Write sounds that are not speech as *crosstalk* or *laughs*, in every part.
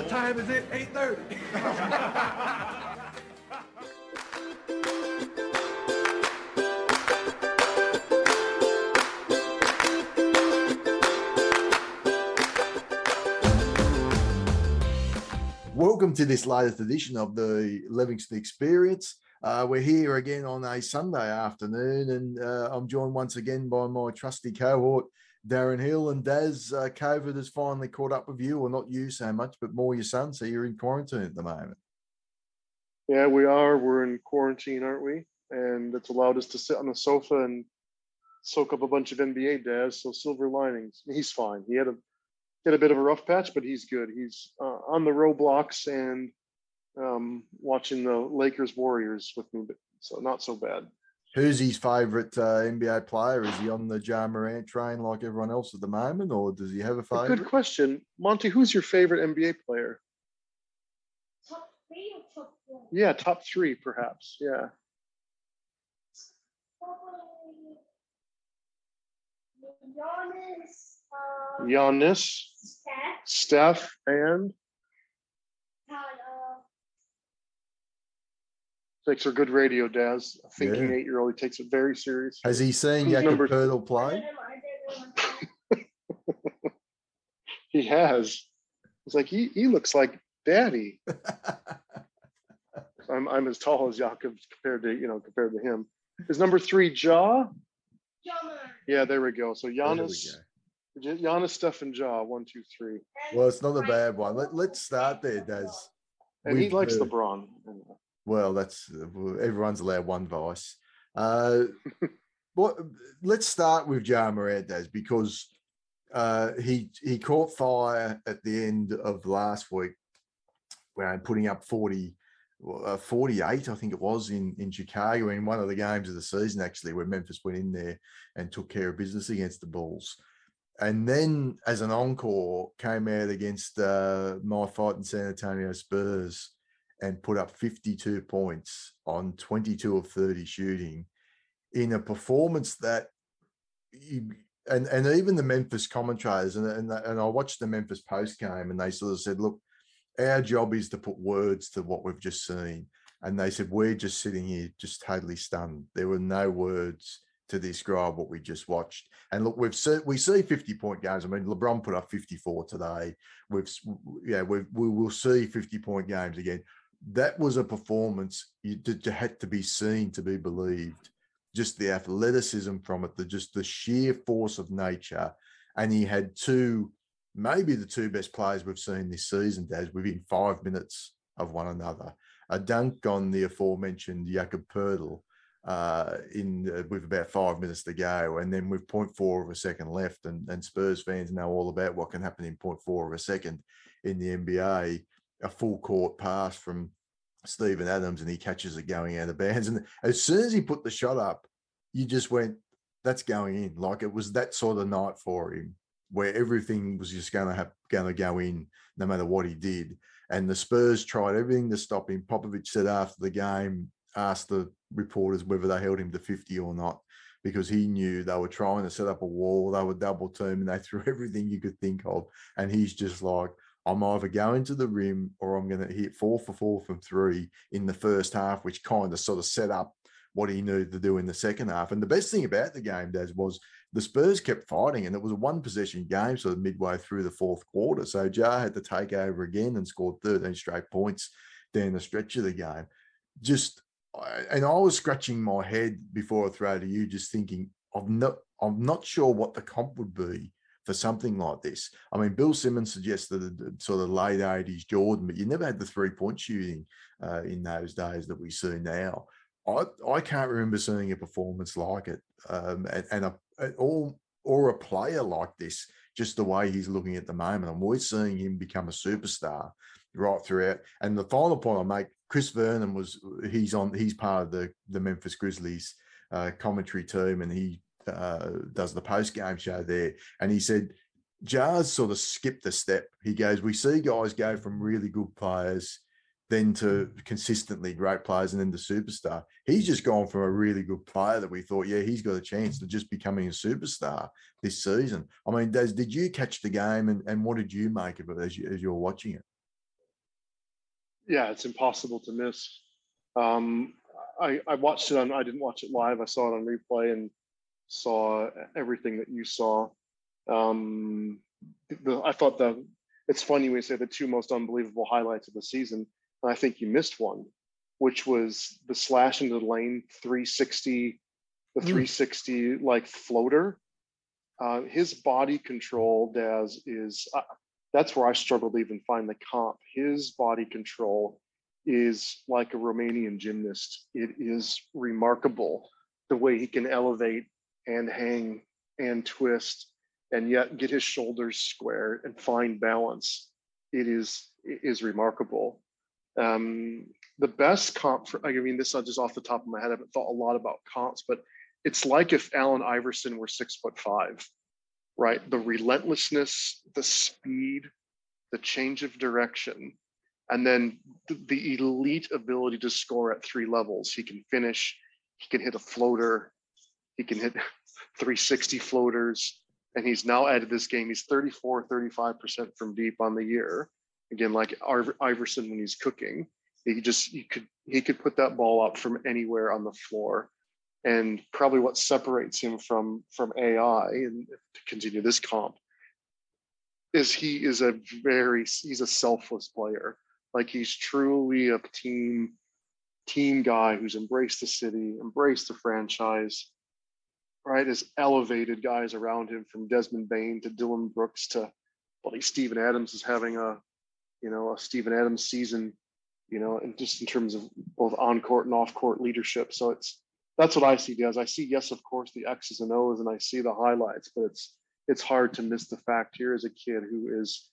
What time is it? 8.30. Welcome to this latest edition of the Levingston Experience. Uh, we're here again on a Sunday afternoon, and uh, I'm joined once again by my trusty cohort, Darren Hill. And Daz, uh, COVID has finally caught up with you, or not you so much, but more your son. So you're in quarantine at the moment. Yeah, we are. We're in quarantine, aren't we? And it's allowed us to sit on the sofa and soak up a bunch of NBA Daz. So silver linings. He's fine. He had a had a bit of a rough patch, but he's good. He's uh, on the Roblox and um, watching the Lakers Warriors with me, so not so bad. Who's his favourite uh, NBA player? Is he on the Ja Morant train like everyone else at the moment, or does he have a favourite? Good question, Monty. Who's your favorite NBA player? Top three or top four? Yeah, top three, perhaps. Yeah. Giannis, uh, Giannis, Steph, Steph, and takes are good radio, Daz. A thinking Yeah. eight-year-old. He takes it very serious. Has he seen Who's Jakob number- Poeltl play? don't know, I don't know. He has. It's like he he looks like daddy. *laughs* I'm I'm as tall as Jakob compared to you know compared to him. Is number three Ja? John Yeah, there we go. So There we Giannis, go. Giannis, Steph, and Ja. One, two, three. Well, it's not a bad one. Let, let's start there, Daz. And he likes the- LeBron. Well, that's everyone's allowed one vice. Uh, *laughs* what? Let's start with Ja Morant, because uh, he he caught fire at the end of last week, when i putting up 40, uh, 48, I think it was in in Chicago in one of the games of the season, actually, where Memphis went in there and took care of business against the Bulls. And then, as an encore, came out against uh, my fighting San Antonio Spurs and put up 52 points on 22 of 30 shooting in a performance that you, and and even the Memphis commentators and and, and I watched the Memphis post game and they sort of said, look, our job is to put words to what we've just seen. And they said, we're just sitting here just totally stunned. There were no words to describe what we just watched. And look, we've seen we see 50 point games. I mean, LeBron put up 54 today. We've yeah, we've, we will see 50 point games again that was a performance you did you had to be seen to be believed. Just the athleticism from it the just the sheer force of nature. And he had two maybe the two best players we've seen this season Daz within five minutes of one another. A dunk on the aforementioned Jakob Poeltl uh, in uh, with about five minutes to go, and then with 0.4 of a second left, and, and Spurs fans know all about what can happen in 0.4 of a second in the NBA a full court pass from Steven Adams and he catches it going out of bounds. And as soon as he put the shot up, you just went, that's going in. Like it was that sort of night for him where everything was just going to have going to go in no matter what he did. And the Spurs tried everything to stop him. Popovich said after the game, asked the reporters whether they held him to 50 or not because he knew they were trying to set up a wall. They were double team and they threw *laughs* everything you could think of. And he's just like, I'm either going to the rim or I'm going to hit four for four from three in the first half, which kind of sort of set up what he needed to do in the second half. And the best thing about the game, Daz, was the Spurs kept fighting, and it was a one possession game, sort of midway through the fourth quarter. So Ja had to take over again and scored 13 straight points down the stretch of the game. Just, and I was scratching my head before I throw to you, just thinking, I'm not, I'm not sure what the comp would be for something like this. I mean, Bill Simmons suggested a d- sort of late 80s Jordan, but you never had the three point shooting uh, in those days that we see now. I, I can't remember seeing a performance like it, um, and, and a, an all or a player like this. Just the way he's looking at the moment, and we're seeing him become a superstar right throughout. And the final point I make: Chris Vernon was he's on he's part of the the Memphis Grizzlies uh, commentary team, and he uh, does the post game show there, and he said. Ja's sort of skipped a step. He goes, We see guys go from really good players then to consistently great players and then to superstar. He's just gone from a really good player that we thought, yeah, he's got a chance to just becoming a superstar this season. I mean, Des, did you catch the game and, and what did you make of it as, you, as you're watching it? yeah, it's impossible to miss. Um, I, I watched it on, I didn't watch it live. I saw it on replay and saw everything that you saw. Um, the, I thought the, it's funny when you say the two most unbelievable highlights of the season. And I think you missed one, which was the slash into the lane 360, the Mm. 360 like floater. Uh, his body control, Daz, is uh, that's where I struggle to even find the comp. His body control is like a Romanian gymnast. It is remarkable the way he can elevate and hang and twist and yet get his shoulders square and find balance. It is it is remarkable. Um, the best comp for I mean this is just off the top of my head. I haven't thought a lot about comps, but it's like if Allen Iverson were six foot five, right? The relentlessness, the speed, the change of direction, and then the, the elite ability to score at three levels. He can finish, he can hit a floater, he can hit *laughs* 360 floaters, and he's now added this game. He's 34, 35% from deep on the year. Again, like Iverson when he's cooking, he just he could he could put that ball up from anywhere on the floor. And probably what separates him from from AI and to continue this comp is he is a very he's a selfless player. Like he's truly a team team guy who's embraced the city, embraced the franchise, right? Has elevated guys around him from Desmond Bane to Dillon Brooks to well, Steven Adams is having a you know a Steven Adams season, you know, and just in terms of both on court and off court leadership. So it's that's what I see, Des. I see, yes, of course, the X's and O's, and I see the highlights, but it's it's hard to miss the fact here is a kid who is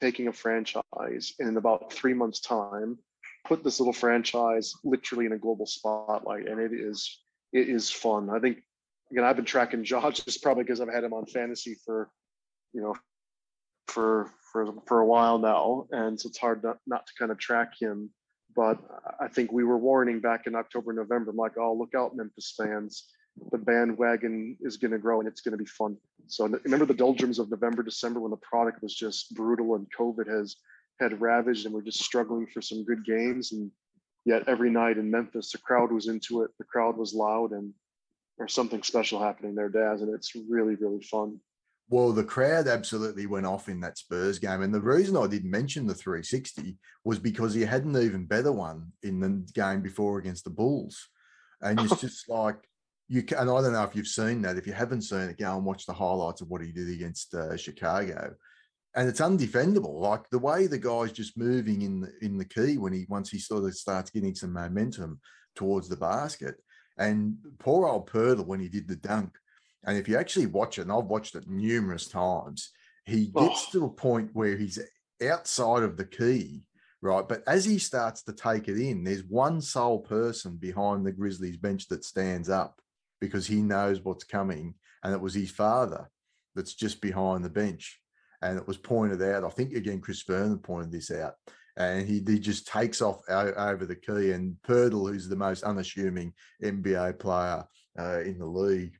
taking a franchise in about three months' time, put this little franchise literally in a global spotlight, and it is it is fun. I think again, I've been tracking Josh just probably because I've had him on fantasy for you know for for for a while now, and so it's hard not, not to kind of track him. But I think we were warning back in October, November. I'm like, oh, look out, Memphis fans. The bandwagon is going to grow and it's going to be fun. So remember the doldrums of November, December when the product was just brutal and COVID has had ravaged and we're just struggling for some good games. And yet every night in Memphis, the crowd was into it. The crowd was loud and there's something special happening there, Daz. And it's really, really fun. Well, the crowd absolutely went off in that Spurs game. And the reason I didn't mention the 360 was because he had an even better one in the game before against the Bulls. And it's *laughs* just like, you can, and I don't know if you've seen that. If you haven't seen it, go and watch the highlights of what he did against uh, Chicago. And it's undefendable. Like the way the guy's just moving in the, in the key when he once he sort of starts getting some momentum towards the basket. And poor old Poeltl when he did the dunk, and if you actually watch it, and I've watched it numerous times, he gets Oh. to a point where he's outside of the key, right? But as he starts to take it in, there's one sole person behind the Grizzlies bench that stands up because he knows what's coming. And it was his father that's just behind the bench. And it was pointed out, I think again, Chris Vernon pointed this out. And he, he just takes off over the key. And Poeltl, who's the most unassuming NBA player uh, in the league,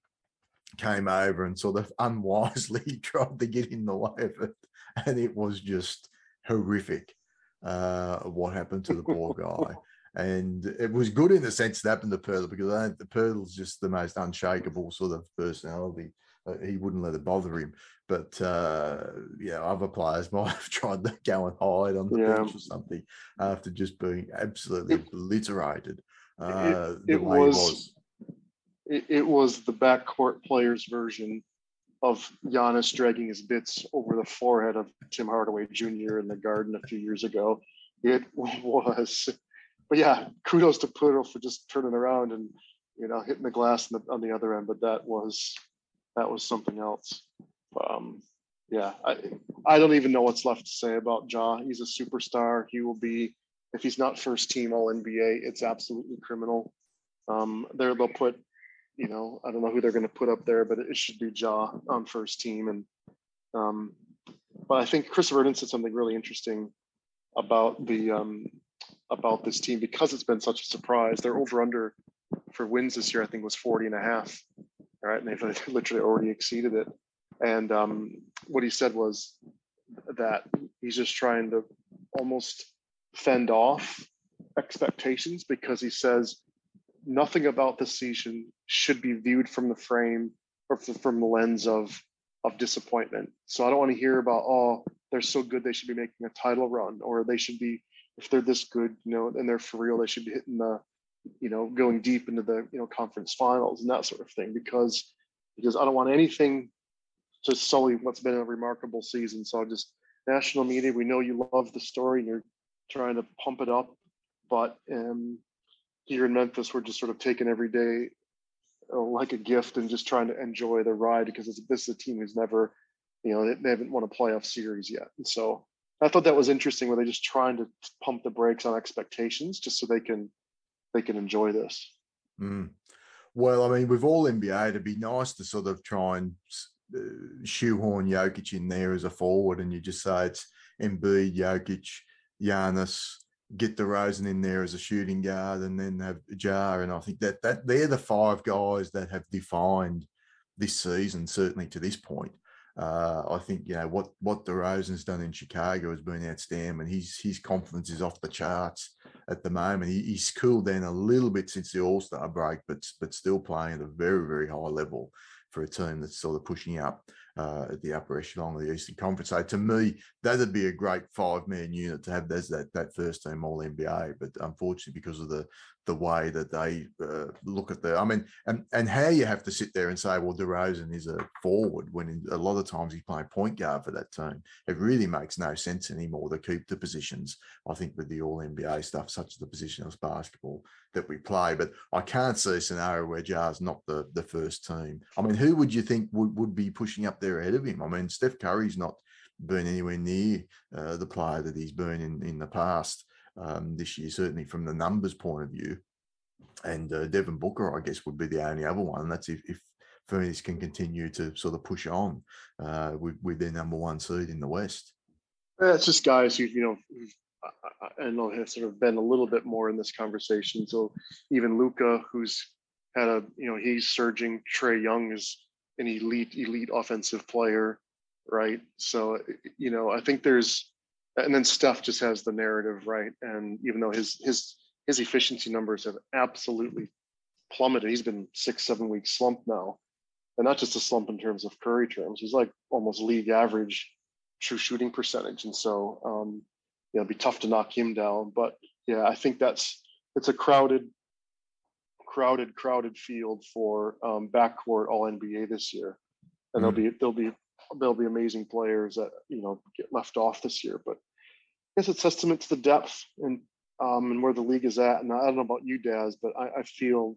came over and sort of *laughs* unwisely *laughs* tried to get in the way of it. And it was just horrific uh, what happened to the poor *laughs* guy. And it was good in the sense that happened to Poeltl because I think the Poeltl's just the most unshakable sort of personality. Uh, he wouldn't let it bother him. But uh, yeah, other players might have tried to go and hide on the Yeah. bench or something after just being absolutely obliterated. Uh, the it way was- was. It, it was the backcourt players version of Giannis dragging his bits over the forehead of Tim Hardaway Jr. in the garden a few years ago. It *laughs* was, but yeah, kudos to Poeltl for just turning around and you know hitting the glass on the, on the other end. But that was that was something else. Um, yeah, I I don't even know what's left to say about Ja. He's a superstar. He will be if he's not first team All NBA. It's absolutely criminal. Um, there they'll put you know, I don't know who they're going to put up there, but it should be Ja on first team. And, um, but I think Chris Vernon said something really interesting about the, um, about this team because it's been such a surprise. They're over under for wins this year, I think was 40 and a half. All right. And they've *laughs* literally already exceeded it. And, um, what he said was that he's just trying to almost fend off expectations because he says nothing about the season should be viewed from the frame or from the lens of of disappointment. So I don't want to hear about oh they're so good they should be making a title run or they should be if they're this good you know and they're for real they should be hitting the you know going deep into the you know conference finals and that sort of thing because because I don't want anything to sully what's been a remarkable season. So just national media, we know you love the story and you're trying to pump it up, but um, here in Memphis, we're just sort of taking every day uh, like a gift and just trying to enjoy the ride because this is a team who's never, you know, they haven't won a playoff series yet. And so I thought that was interesting where they're just trying to pump the brakes on expectations just so they can they can enjoy this. Mm. Well, I mean, with all NBA, it'd be nice to sort of try and uh, shoehorn Jokic in there as a forward, and you just say it's Embiid, Jokic, Giannis, get DeRozan in there as a shooting guard, and then have Ja. And I think that that they're the five guys that have defined this season, certainly to this point. Uh, I think you know what what DeRozan's done in Chicago has been outstanding. His his confidence is off the charts at the moment. He, he's cooled down a little bit since the All Star break, but but still playing at a very very high level for a team that's sort of pushing up uh, at the upper echelon of the Eastern Conference. So to me, that'd be a great five man unit to have as that that first team All NBA. But unfortunately, because of the the way that they uh, look at the, I mean, and and how you have to sit there and say, well, DeRozan is a forward when in, a lot of times he's playing point guard for that team. It really makes no sense anymore to keep the positions. I think with the All NBA stuff, such as the positionless basketball that we play, but I can't see a scenario where Ja's not the the first team. I mean, who would you think would, would be pushing up there ahead of him? I mean, Steph Curry's not been anywhere near uh, the player that he's been in in the past um, this year, certainly from the numbers point of view. And uh, Devin Booker, I guess, would be the only other one. That's if, if Phoenix can continue to sort of push on uh, with, with their number one seed in the West. Yeah, it's just guys who, you know, I know have sort of been a little bit more in this conversation. So even Luka, who's had a, you know, he's surging. Trae Young is an elite, elite offensive player, right? So, you know, I think there's and then Steph just has the narrative, right? And even though his his his efficiency numbers have absolutely plummeted, he's been six seven weeks slump now, and not just a slump in terms of Curry terms. He's like almost league average true shooting percentage, and so um, yeah, it'd be tough to knock him down. But yeah, I think that's it's a crowded, crowded, crowded field for um, backcourt All NBA this year, and mm-hmm. there'll be there'll be there'll be amazing players that you know get left off this year. But guess it's testament to the depth and um, and where the league is at. And I don't know about you, Daz, but I, I feel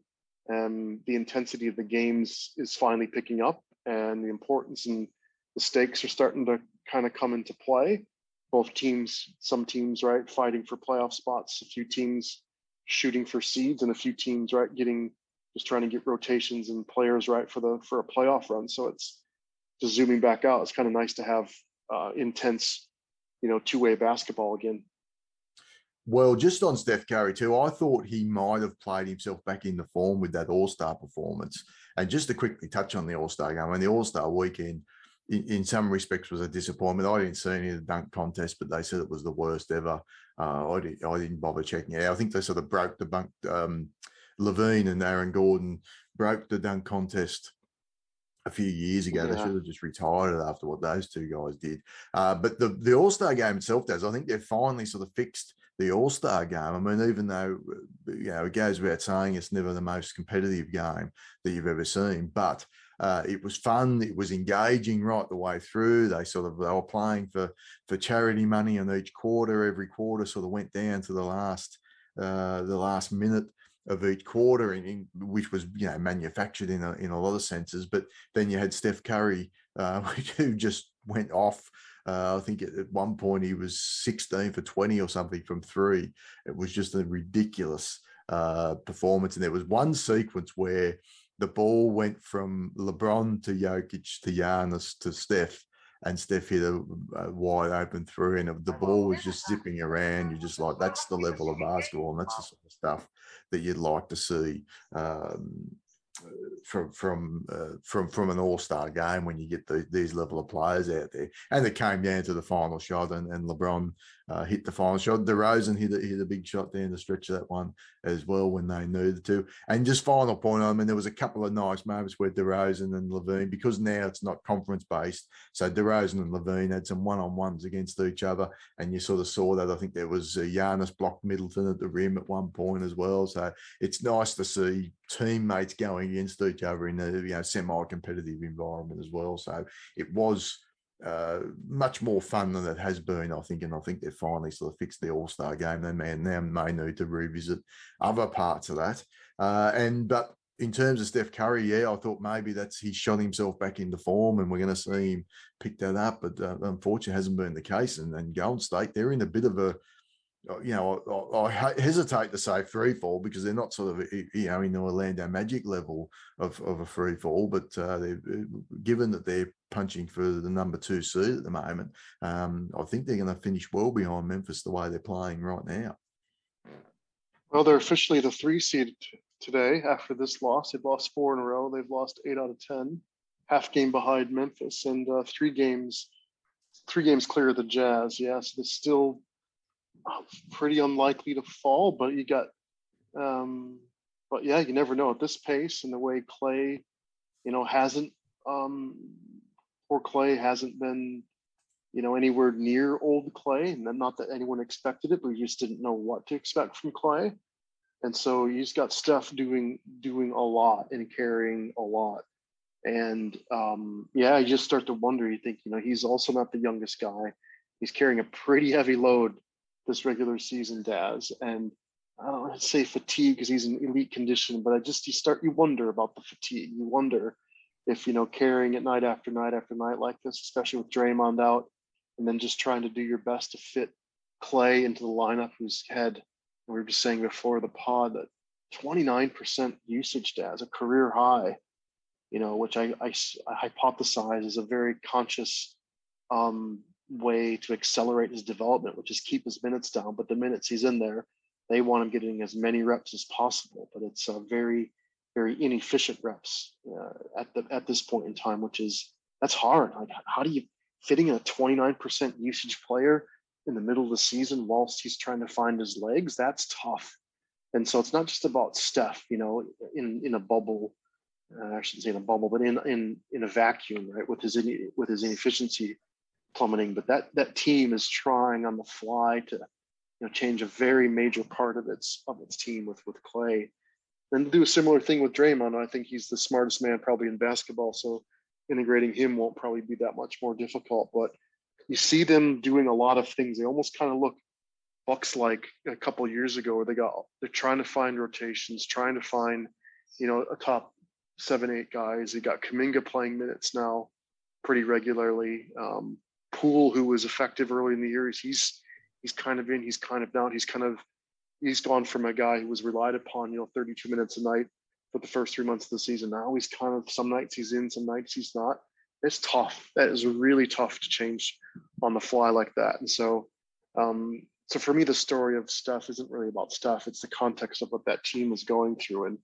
um, the intensity of the games is finally picking up, and the importance and the stakes are starting to kind of come into play. Both teams, some teams, right, fighting for playoff spots. A few teams shooting for seeds, and a few teams, right, getting just trying to get rotations and players right for the for a playoff run. So it's just zooming back out, it's kind of nice to have uh, intense, you know, two-way basketball again. Well, just on Steph Curry too, I thought he might have played himself back into form with that All Star performance. And just to quickly touch on the All Star game, I mean, the All Star weekend, in, in, some respects, was a disappointment. I didn't see any of the dunk contest, but they said it was the worst ever. Uh, I, did, didn't bother checking it out. I think they sort of broke the bunk. Um, LaVine and Aaron Gordon broke the dunk contest a few years ago. Yeah. They should have just retired after what those two guys did. Uh, but the, the All Star game itself does. I think they've finally sort of fixed the All Star game. I mean, even though uh, you know it goes without saying it's never the most competitive game that you've ever seen, but uh, it was fun. It was engaging right the way through. They sort of they were playing for for charity money on each quarter. Every quarter sort of went down to the last uh, the last minute of each quarter, in, which was you know manufactured in a, in a lot of senses. But then you had Steph Curry, uh, *laughs* who just went off. Uh, I think at, one point he was 16 for 20 or something from three. It was just a ridiculous uh, performance. And there was one sequence where the ball went from LeBron to Jokic to Giannis to Steph, and Steph hit a, a, wide open through, and the ball was just zipping around. You're just like, that's the level of basketball, and that's the sort of stuff that you'd like to see um, from from uh, from from an All Star game when you get the, these level of players out there. And it came down to the final shot, and, and LeBron uh, hit the final shot. DeRozan hit a, hit a big shot there in the stretch of that one as well when they needed to. And just final point, I mean, there was a couple of nice moments where DeRozan and LaVine, because now it's not conference based, so DeRozan and LaVine had some one on ones against each other, and you sort of saw that. I think there was uh, Giannis blocked Middleton at the rim at one point as well. So it's nice to see teammates going against each other in a you know semi-competitive environment as well. So it was uh, much more fun than it has been, I think. And I think they've finally sort of fixed the All Star game. They may now may need to revisit other parts of that. Uh, and but in terms of Steph Curry, yeah, I thought maybe that's he's shot himself back into form, and we're going to see him pick that up. But uh, unfortunately, hasn't been the case. And, and Golden State, they're in a bit of a you know, I, I, hesitate to say free fall because they're not sort of, you know, in the Orlando Magic level of, of a free fall. But uh, given that they're punching for the number two seed at the moment, um, I think they're going to finish well behind Memphis the way they're playing right now. Well, they're officially the three seed today after this loss. They've lost four in a row. They've lost eight out of 10, half game behind Memphis, and uh, three games, three games clear of the Jazz. Yeah, so they're still pretty unlikely to fall, but you got, um, but yeah, you never know at this pace and the way Klay, you know, hasn't, um, poor Klay hasn't been, you know, anywhere near old Klay. And not that anyone expected it, but you just didn't know what to expect from Klay. And so he's got Steph doing doing a lot and carrying a lot. And um, yeah, you just start to wonder. You think, you know, he's also not the youngest guy. He's carrying a pretty heavy load this regular season Daz. And I don't want to say fatigue because he's in elite condition, but I just you start you wonder about the fatigue. You wonder if you know carrying it night after night after night like this, especially with Draymond out, and then just trying to do your best to fit Klay into the lineup who's had we were just saying before the pod that 29% usage Daz, a career high, you know, which I, I, I hypothesize is a very conscious um, way to accelerate his development, which is keep his minutes down. But the minutes he's in there, they want him getting as many reps as possible. But it's a very, very inefficient reps uh, at the at this point in time, which is that's hard. Like, how do you fitting a 29% usage player in the middle of the season whilst he's trying to find his legs? That's tough. And so it's not just about Steph, you know, in in a bubble. Uh, I shouldn't say in a bubble, but in in in a vacuum, right? With his with his inefficiency, plummeting, but that that team is trying on the fly to you know change a very major part of its of its team with with Klay. And do a similar thing with Draymond. I think he's the smartest man probably in basketball, so integrating him won't probably be that much more difficult. But you see them doing a lot of things. They almost kind of look Bucks like a couple years ago, where they got they're trying to find rotations, trying to find you know a top seven eight guys. They got Kuminga playing minutes now pretty regularly. Um, Poole, who was effective early in the year, he's he's kind of in, he's kind of out. He's kind of he's gone from a guy who was relied upon, you know, 32 minutes a night for the first three months of the season. Now he's kind of some nights he's in, some nights he's not. It's tough. That is really tough to change on the fly like that. And so, um, so for me, the story of Steph isn't really about Steph. It's the context of what that team is going through, and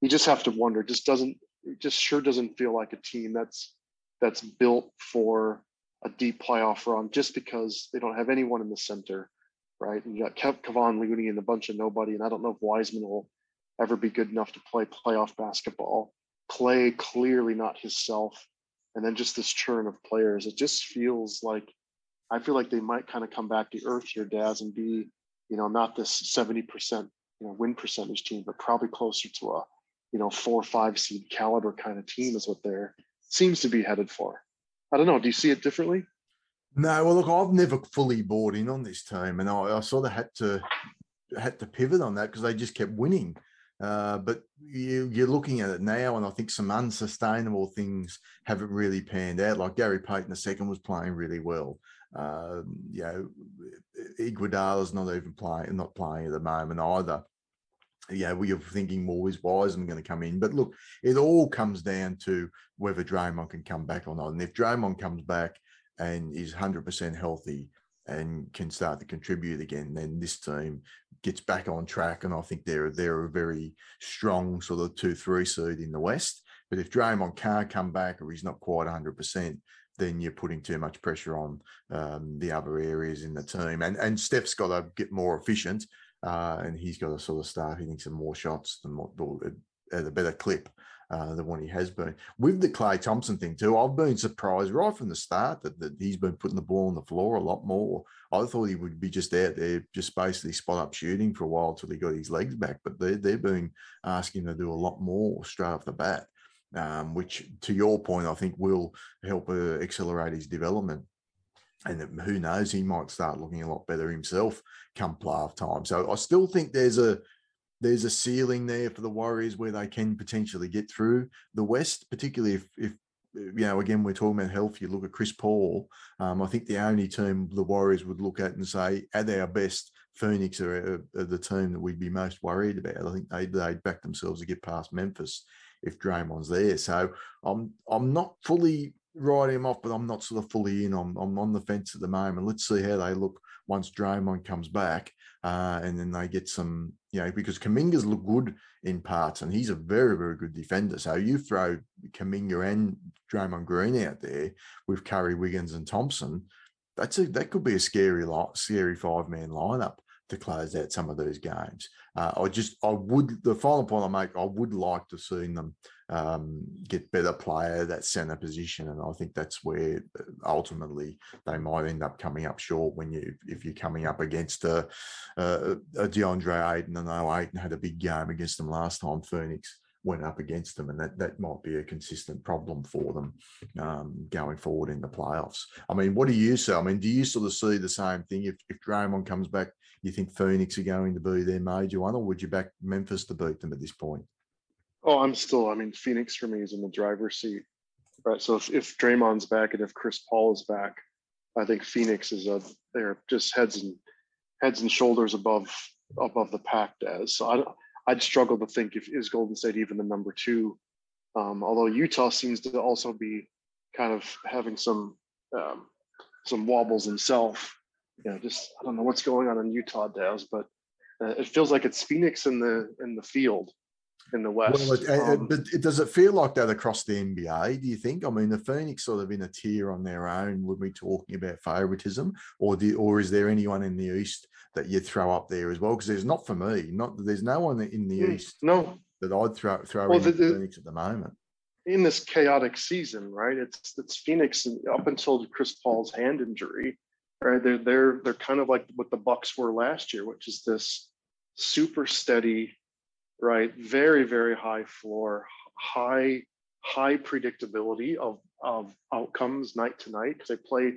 you just have to wonder. Just doesn't. It just sure doesn't feel like a team that's that's built for a deep playoff run just because they don't have anyone in the center, right? And you got Kev, Kevon Looney and a bunch of nobody, and I don't know if Wiseman will ever be good enough to play playoff basketball. Klay clearly not himself, and then just this churn of players. It just feels like I feel like they might kind of come back to earth here, Daz, and be, you know, not this seventy percent you know win percentage team, but probably closer to a you know four or five seed caliber kind of team is what they're seems to be headed for. I don't know. Do you see it differently? No, well, look, I've never fully bought in on this team, and I, I sort of had to had to pivot on that because they just kept winning. Uh, but you, you're looking at it now, and I think some unsustainable things haven't really panned out. Like Gary Payton II was playing really well. Uh, you know, Iguodala's not even playing, not playing at the moment either yeah, we are thinking more is Wiseman going to come in. But look, it all comes down to whether Draymond can come back or not. And if Draymond comes back and is 100% healthy and can start to contribute again, then this team gets back on track. And I think they're they're a very strong sort of two three seed in the West. But if Draymond can't come back or he's not quite 100%, then you're putting too much pressure on um, the other areas in the team. And and Steph's got to get more efficient, uh, and he's got to sort of start hitting some more shots than what at a better clip uh, than what he has been. With the Klay Thompson thing too, I've been surprised right from the start that, that he's been putting the ball on the floor a lot more. I thought he would be just out there, just basically spot up shooting for a while till he got his legs back. But they they've been asking him to do a lot more straight off the bat, um, which to your point, I think will help uh, accelerate his development. And who knows, he might start looking a lot better himself come playoff time. So I still think there's a there's a ceiling there for the Warriors where they can potentially get through the West, particularly if, if you know, again, we're talking about health. You look at Chris Paul. Um, I think the only team the Warriors would look at and say, at our best, Phoenix are, are, the team that we'd be most worried about. I think they they'd back themselves to get past Memphis if Draymond's there. So I'm I'm not fully writing him off, but I'm not sort of fully in. I'm I'm on the fence at the moment. Let's see how they look once Draymond comes back, uh, and then they get some, you know, because Kuminga's look good in parts, and he's a very, very good defender. So you throw Kuminga and Draymond Green out there with Curry, Wiggins, and Thompson, that's a that could be a scary, lot, scary five man lineup to close out some of those games. Uh, I just, I would, the final point I make, I would like to see them um, get better player that center position, and I think that's where uh, ultimately they might end up coming up short when you, if you're coming up against a, a, a DeAndre Ayton, and know Ayton had a big game against them last time. Phoenix went up against them, and that that might be a consistent problem for them um, going forward in the playoffs. I mean, what do you say? I mean, do you sort of see the same thing if if Draymond comes back? You think Phoenix are going to be their major one, or would you back Memphis to beat them at this point? Oh, I'm still. I mean, Phoenix for me is in the driver's seat, right? So if if Draymond's back and if Chris Paul is back, I think Phoenix is a they're just heads and heads and shoulders above above the pack as. So I I'd struggle to think if is Golden State even the number two. Um, although Utah seems to also be kind of having some um, some wobbles himself. You know, just I don't know what's going on in Utah, Daz, but uh, it feels like it's Phoenix in the in the field in the West. Well, it, um, but it, does it feel like that across the NBA? Do you think? I mean, the Phoenix sort of in a tier on their own when we're talking about favoritism, or do, or is there anyone in the East that you throw up there as well? Because there's not for me. Not there's no one in the mm, East. No, that I'd throw throw well, in the, the, Phoenix at the moment. In this chaotic season, right? It's it's Phoenix up until Chris Paul's hand injury, right? They're they're they're kind of like what the Bucks were last year, which is this super steady right? Very, very high floor, high, high predictability of, of outcomes night to night because they play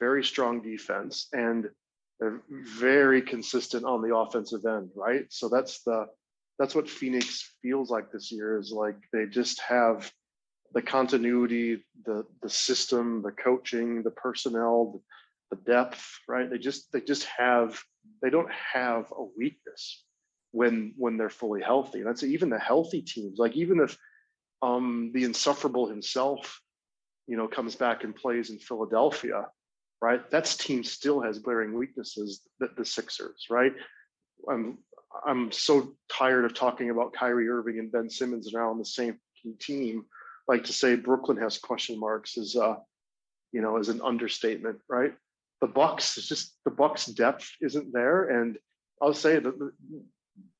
very strong defense and they're very consistent on the offensive end, right? So that's the that's what Phoenix feels like this year is like they just have the continuity, the the system, the coaching, the personnel, the, the depth, right? They just they just have they don't have a weakness when when they're fully healthy. And That's even the healthy teams. Like even if um, the insufferable himself, you know, comes back and plays in Philadelphia, right? That's team still has glaring weaknesses. That the Sixers, right? I'm I'm so tired of talking about Kyrie Irving and Ben Simmons now on the same team. Like to say Brooklyn has question marks is uh, you know, is an understatement, right? The Bucks is just the Bucks depth isn't there, and I'll say that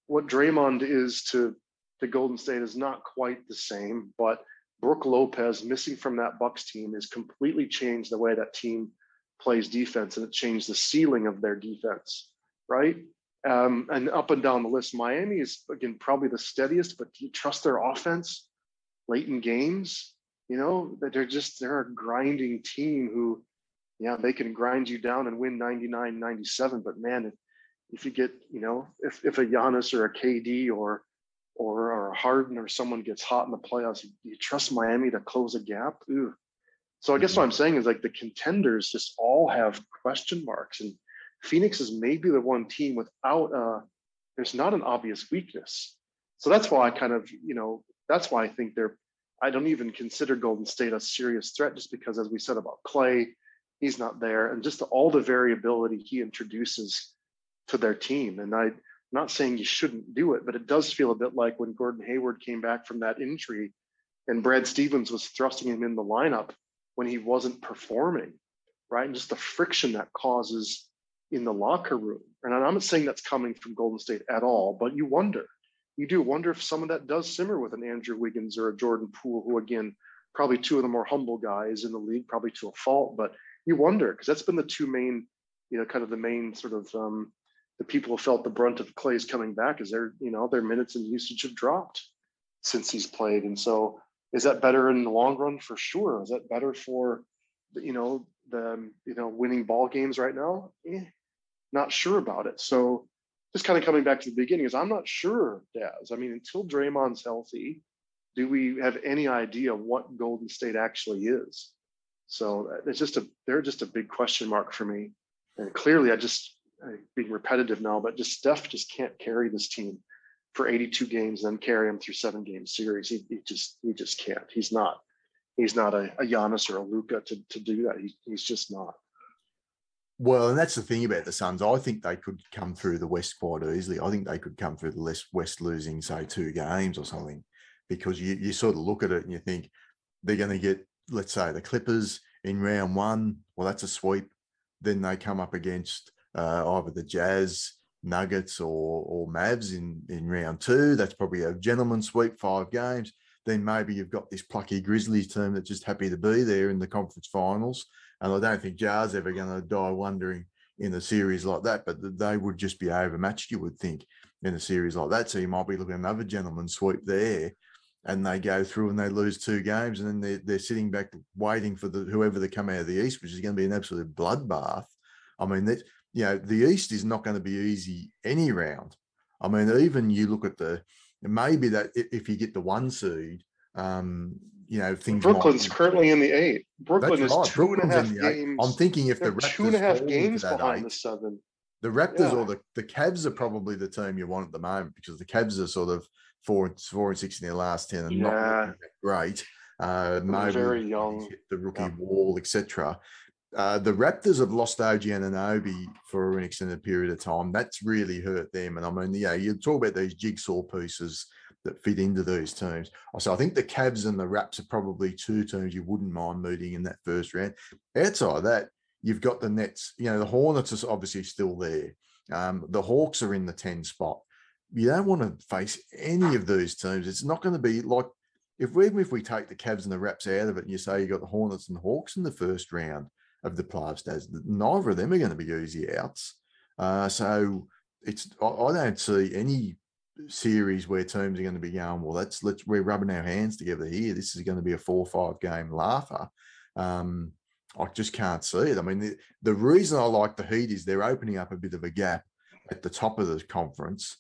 what Draymond is to to Golden State is not quite the same, but Brook Lopez missing from that Bucks team has completely changed the way that team plays defense, and it changed the ceiling of their defense, right? Um, and up and down the list, Miami is again probably the steadiest, but do you trust their offense late in games? You know that they're just they're a grinding team who, yeah, they can grind you down and win 99, 97, but man, if you get, you know, if, if a Giannis or a KD or or, or a Harden or someone gets hot in the playoffs, you, you trust Miami to close a gap. Ooh. So I guess what I'm saying is like the contenders just all have question marks, and Phoenix is maybe the one team without uh there's not an obvious weakness. So that's why I kind of, you know, that's why I think they're I don't even consider Golden State a serious threat just because as we said about Klay, he's not there and just all the variability he introduces to their team. And I'm not saying you shouldn't do it, but it does feel a bit like when Gordon Hayward came back from that injury and Brad Stevens was thrusting him in the lineup when he wasn't performing, right? And just the friction that causes in the locker room. And I'm not saying that's coming from Golden State at all, but you wonder. You do wonder if some of that does simmer with an Andrew Wiggins or a Jordan Poole, who again, probably two of the more humble guys in the league, probably to a fault, but you wonder because that's been the two main, you know, kind of the main sort of um, the people who felt the brunt of Klay's coming back is their, you know, their minutes and usage have dropped since he's played. And so is that better in the long run? For sure. Is that better for, you know, the, you know, winning ball games right now? Eh, not sure about it. So just kind of coming back to the beginning is I'm not sure, Daz. I mean, until Draymond's healthy, do we have any idea what Golden State actually is? So uh, it's just a they're just a big question mark for me. And clearly, I just being repetitive now, but just Steph just can't carry this team for 82 games and then carry him through seven game series. He, he just he just can't. He's not he's not a, a Giannis or a Luka to, to do that. He, he's just not. Well, and that's the thing about the Suns. I think they could come through the West quite easily. I think they could come through the West losing, say, two games or something, because you, you sort of look at it and you think they're going to get, let's say, the Clippers in round one. Well, that's a sweep. Then they come up against uh, either the Jazz, Nuggets, or or Mavs in in round two. That's probably a gentleman sweep, five games. Then maybe you've got this plucky Grizzlies team that's just happy to be there in the conference finals. And I don't think Ja's ever going to die wondering in a series like that, but they would just be overmatched, you would think, in a series like that. So you might be looking at another gentleman sweep there and they go through and they lose two games and then they're, they're sitting back waiting for the whoever they come out of the East, which is going to be an absolute bloodbath. I mean, you know, the East is not going to be easy any round. I mean, even you look at the maybe that if you get the one seed, um, you know, things. Brooklyn's currently in the eight. Brooklyn is right. two Brooklyn's and a half games. I'm thinking if the Raptors two and a half games behind eight, the seven. The Raptors yeah. or the, the Cavs are probably the team you want at the moment because the Cavs are sort of four four and six in their last ten and yeah. not great. Uh, maybe very young, the rookie yeah. wall, etc. Uh, the Raptors have lost OG Anunoby for an extended period of time. That's really hurt them. And I mean, yeah, you talk about these jigsaw pieces that fit into these teams. So I think the Cavs and the Raps are probably two teams you wouldn't mind meeting in that first round. Outside that, you've got the Nets. You know, the Hornets are obviously still there. Um, the Hawks are in the 10 spot. You don't want to face any of those teams. It's not going to be like if we, even if we take the Cavs and the Raps out of it and you say you got the Hornets and the Hawks in the first round of the playoffs, does. neither of them are going to be easy outs. Uh, so it's I, I don't see any series where teams are going to be going, well, let's let's we're rubbing our hands together here. This is going to be a four five game laugher. Um, I just can't see it. I mean, the, the reason I like the Heat is they're opening up a bit of a gap at the top of the conference.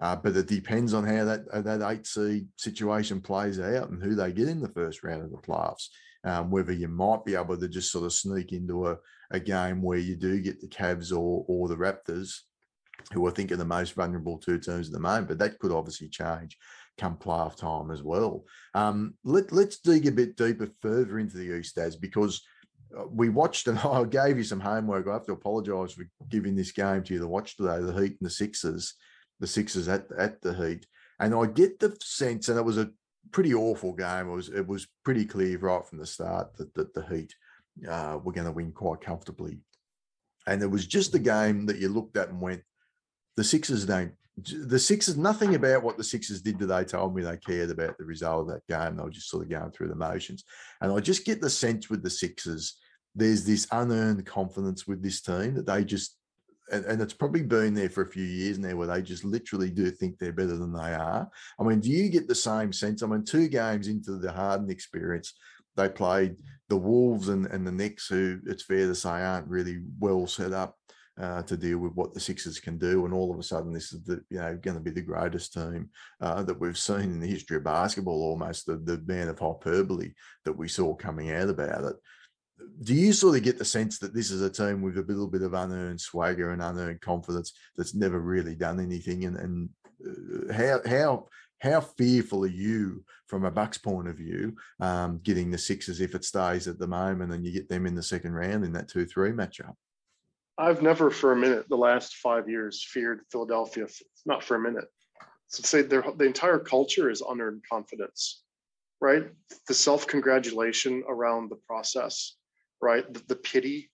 Uh, but it depends on how that uh, that eight seed situation plays out and who they get in the first round of the playoffs. Um, whether you might be able to just sort of sneak into a, a game where you do get the Cavs or or the Raptors who I think are the most vulnerable two teams at the moment, but that could obviously change come playoff time as well. Um, let, let's dig a bit deeper further into the East as because uh, we watched *laughs* and I gave you some homework. I have to apologise for giving this game to you to watch today, the Heat and the Sixers, the Sixers at, at the Heat. And I get the sense, and it was a pretty awful game. It was it was pretty clear right from the start that, that the Heat uh, were going to win quite comfortably. And it was just the game that you looked at and went, the Sixers don't. The Sixers, nothing about what the Sixers did today told me they cared about the result of that game. They were just sort of going through the motions. And I just get the sense with the Sixers, there's this unearned confidence with this team that they just, and, and it's probably been there for a few years now where they just literally do think they're better than they are. I mean, do you get the same sense? I mean, two games into the Harden experience, they played the Wolves and, and the Knicks, who it's fair to say aren't really well set up uh, to deal with what the Sixers can do. And all of a sudden, this is the you know going to be the greatest team uh, that we've seen in the history of basketball. Almost the the man of hyperbole that we saw coming out about it. Do you sort of get the sense that this is a team with a little bit of unearned swagger and unearned confidence that's never really done anything? And, and uh, how how how fearful are you from a Bucks point of view, um, getting the Sixers if it stays at the moment and you get them in the second round in that two three matchup? I've never for a minute the last five years feared Philadelphia, not for a minute. So say their the entire culture is unearned confidence. right? The self congratulation around the process, right? The, the pity,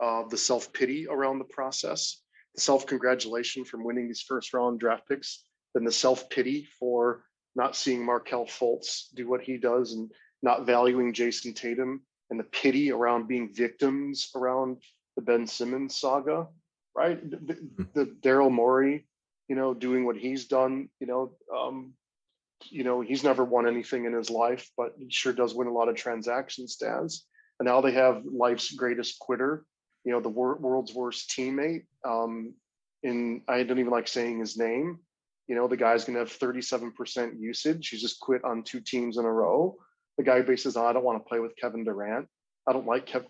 uh, the self pity around the process, the self congratulation from winning these first round draft picks, then the self pity for not seeing Markelle Fultz do what he does and not valuing Jayson Tatum, and the pity around being victims around the Ben Simmons saga, right? The, Hmm. the Daryl Morey, you know, doing what he's done, you know, um, you know, he's never won anything in his life, but he sure does win a lot of transaction stats. And now they have life's greatest quitter, you know, the wor- world's worst teammate. Um, in I don't even like saying his name. You know, the guy's gonna have 37% usage. He's just quit on two teams in a row. The guy basically says, "Oh, I don't want to play with Kevin Durant. I don't like Kevin.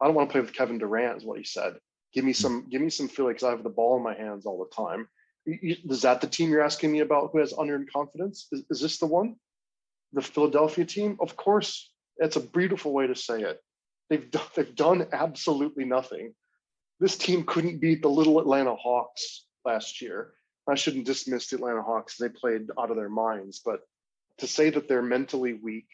I don't want to play with Kevin Durant, is what he said. Give me some, give me some feel because I have the ball in my hands all the time. Is that the team you're asking me about who has unearned confidence? Is, is this the one? The Philadelphia team? Of course. It's a beautiful way to say it. They've done, they've done absolutely nothing. This team couldn't beat the little Atlanta Hawks last year. I shouldn't dismiss the Atlanta Hawks. They played out of their minds, but to say that they're mentally weak,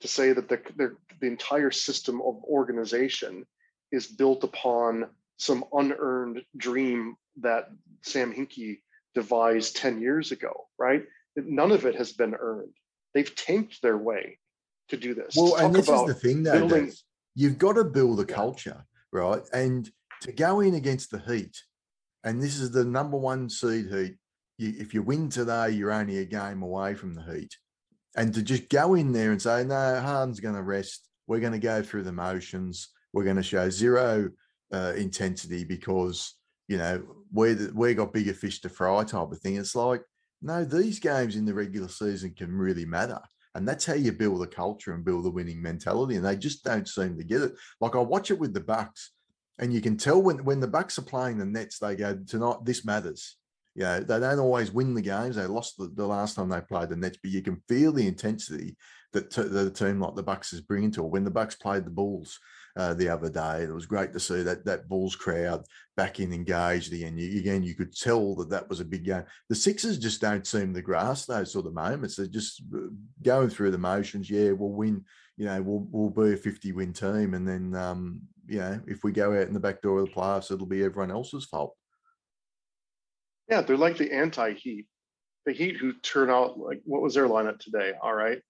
to say that the, the, the entire system of organization is built upon some unearned dream that Sam Hinkie devised 10 years ago, right? None of it has been earned. They've tanked their way to do this. Well, and this is the thing, though. building- Des. You've got to build a culture, right? And to go in against the Heat, and this is the number one seed Heat. You, if you win today, you're only a game away from the Heat. And to just go in there and say, no, Harden's going to rest. We're going to go through the motions. We're going to show zero uh, intensity because you know we're the, we got bigger fish to fry type of thing. It's like no, these games in the regular season can really matter. And that's how you build a culture and build a winning mentality. And they just don't seem to get it. Like I watch it with the Bucks, and you can tell when when the Bucks are playing the Nets, they go tonight. This matters. You know, they don't always win the games. They lost the, the last time they played the Nets, but you can feel the intensity that, t- that a team like the Bucks is bringing to it. When the Bucks played the Bulls uh, the other day, it was great to see that that Bulls crowd back in engaged again. You, again, you could tell that that was a big game. The Sixers just don't seem to grasp those sort of moments. They're just uh, going through the motions. Yeah, we'll win. You know, we'll we'll be a fifty-win team, and then um, you know, if we go out in the back door of the playoffs, it'll be everyone else's fault. Yeah, they're like the anti-Heat. The Heat who turn out like what was their lineup today? All right,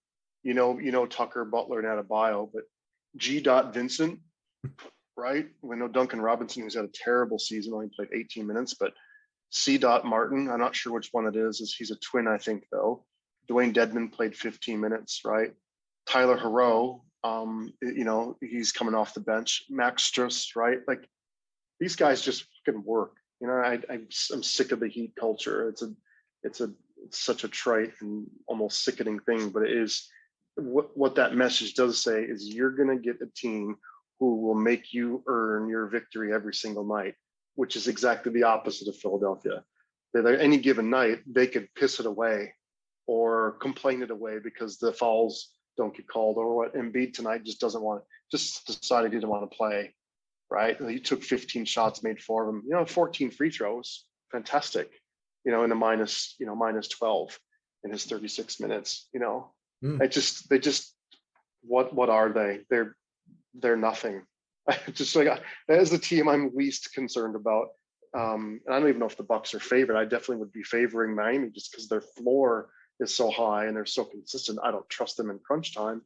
you know, you know Tucker, Butler, and Adebayo, but G. Vincent, right? We know Duncan Robinson, who's had a terrible season, only played 18 minutes, but C. Martin, I'm not sure which one it is. Is he's a twin, I think, though. Dwayne Dedmon played 15 minutes, right? Tyler Herro, um, you know, he's coming off the bench. Max Strus, right? Like these guys just fucking work. You know, I, I I'm sick of the Heat culture. It's a, it's a, it's such a trite and almost sickening thing, but it is what what that message does say is you're gonna get a team who will make you earn your victory every single night, which is exactly the opposite of Philadelphia. That any given night they could piss it away or complain it away because the fouls don't get called or what. Embiid tonight just doesn't want just decided he didn't want to play right? He took 15 shots made four of them you know 14 free throws fantastic you know in a minus you know minus 12 in his 36 minutes you know Mm. I just they just what what are they? They're they're nothing. *laughs* Just like that is the team I'm least concerned about um and I don't even know if the Bucks are favored. I definitely would be favoring Miami just because their floor is so high and they're so consistent. I don't trust them in crunch time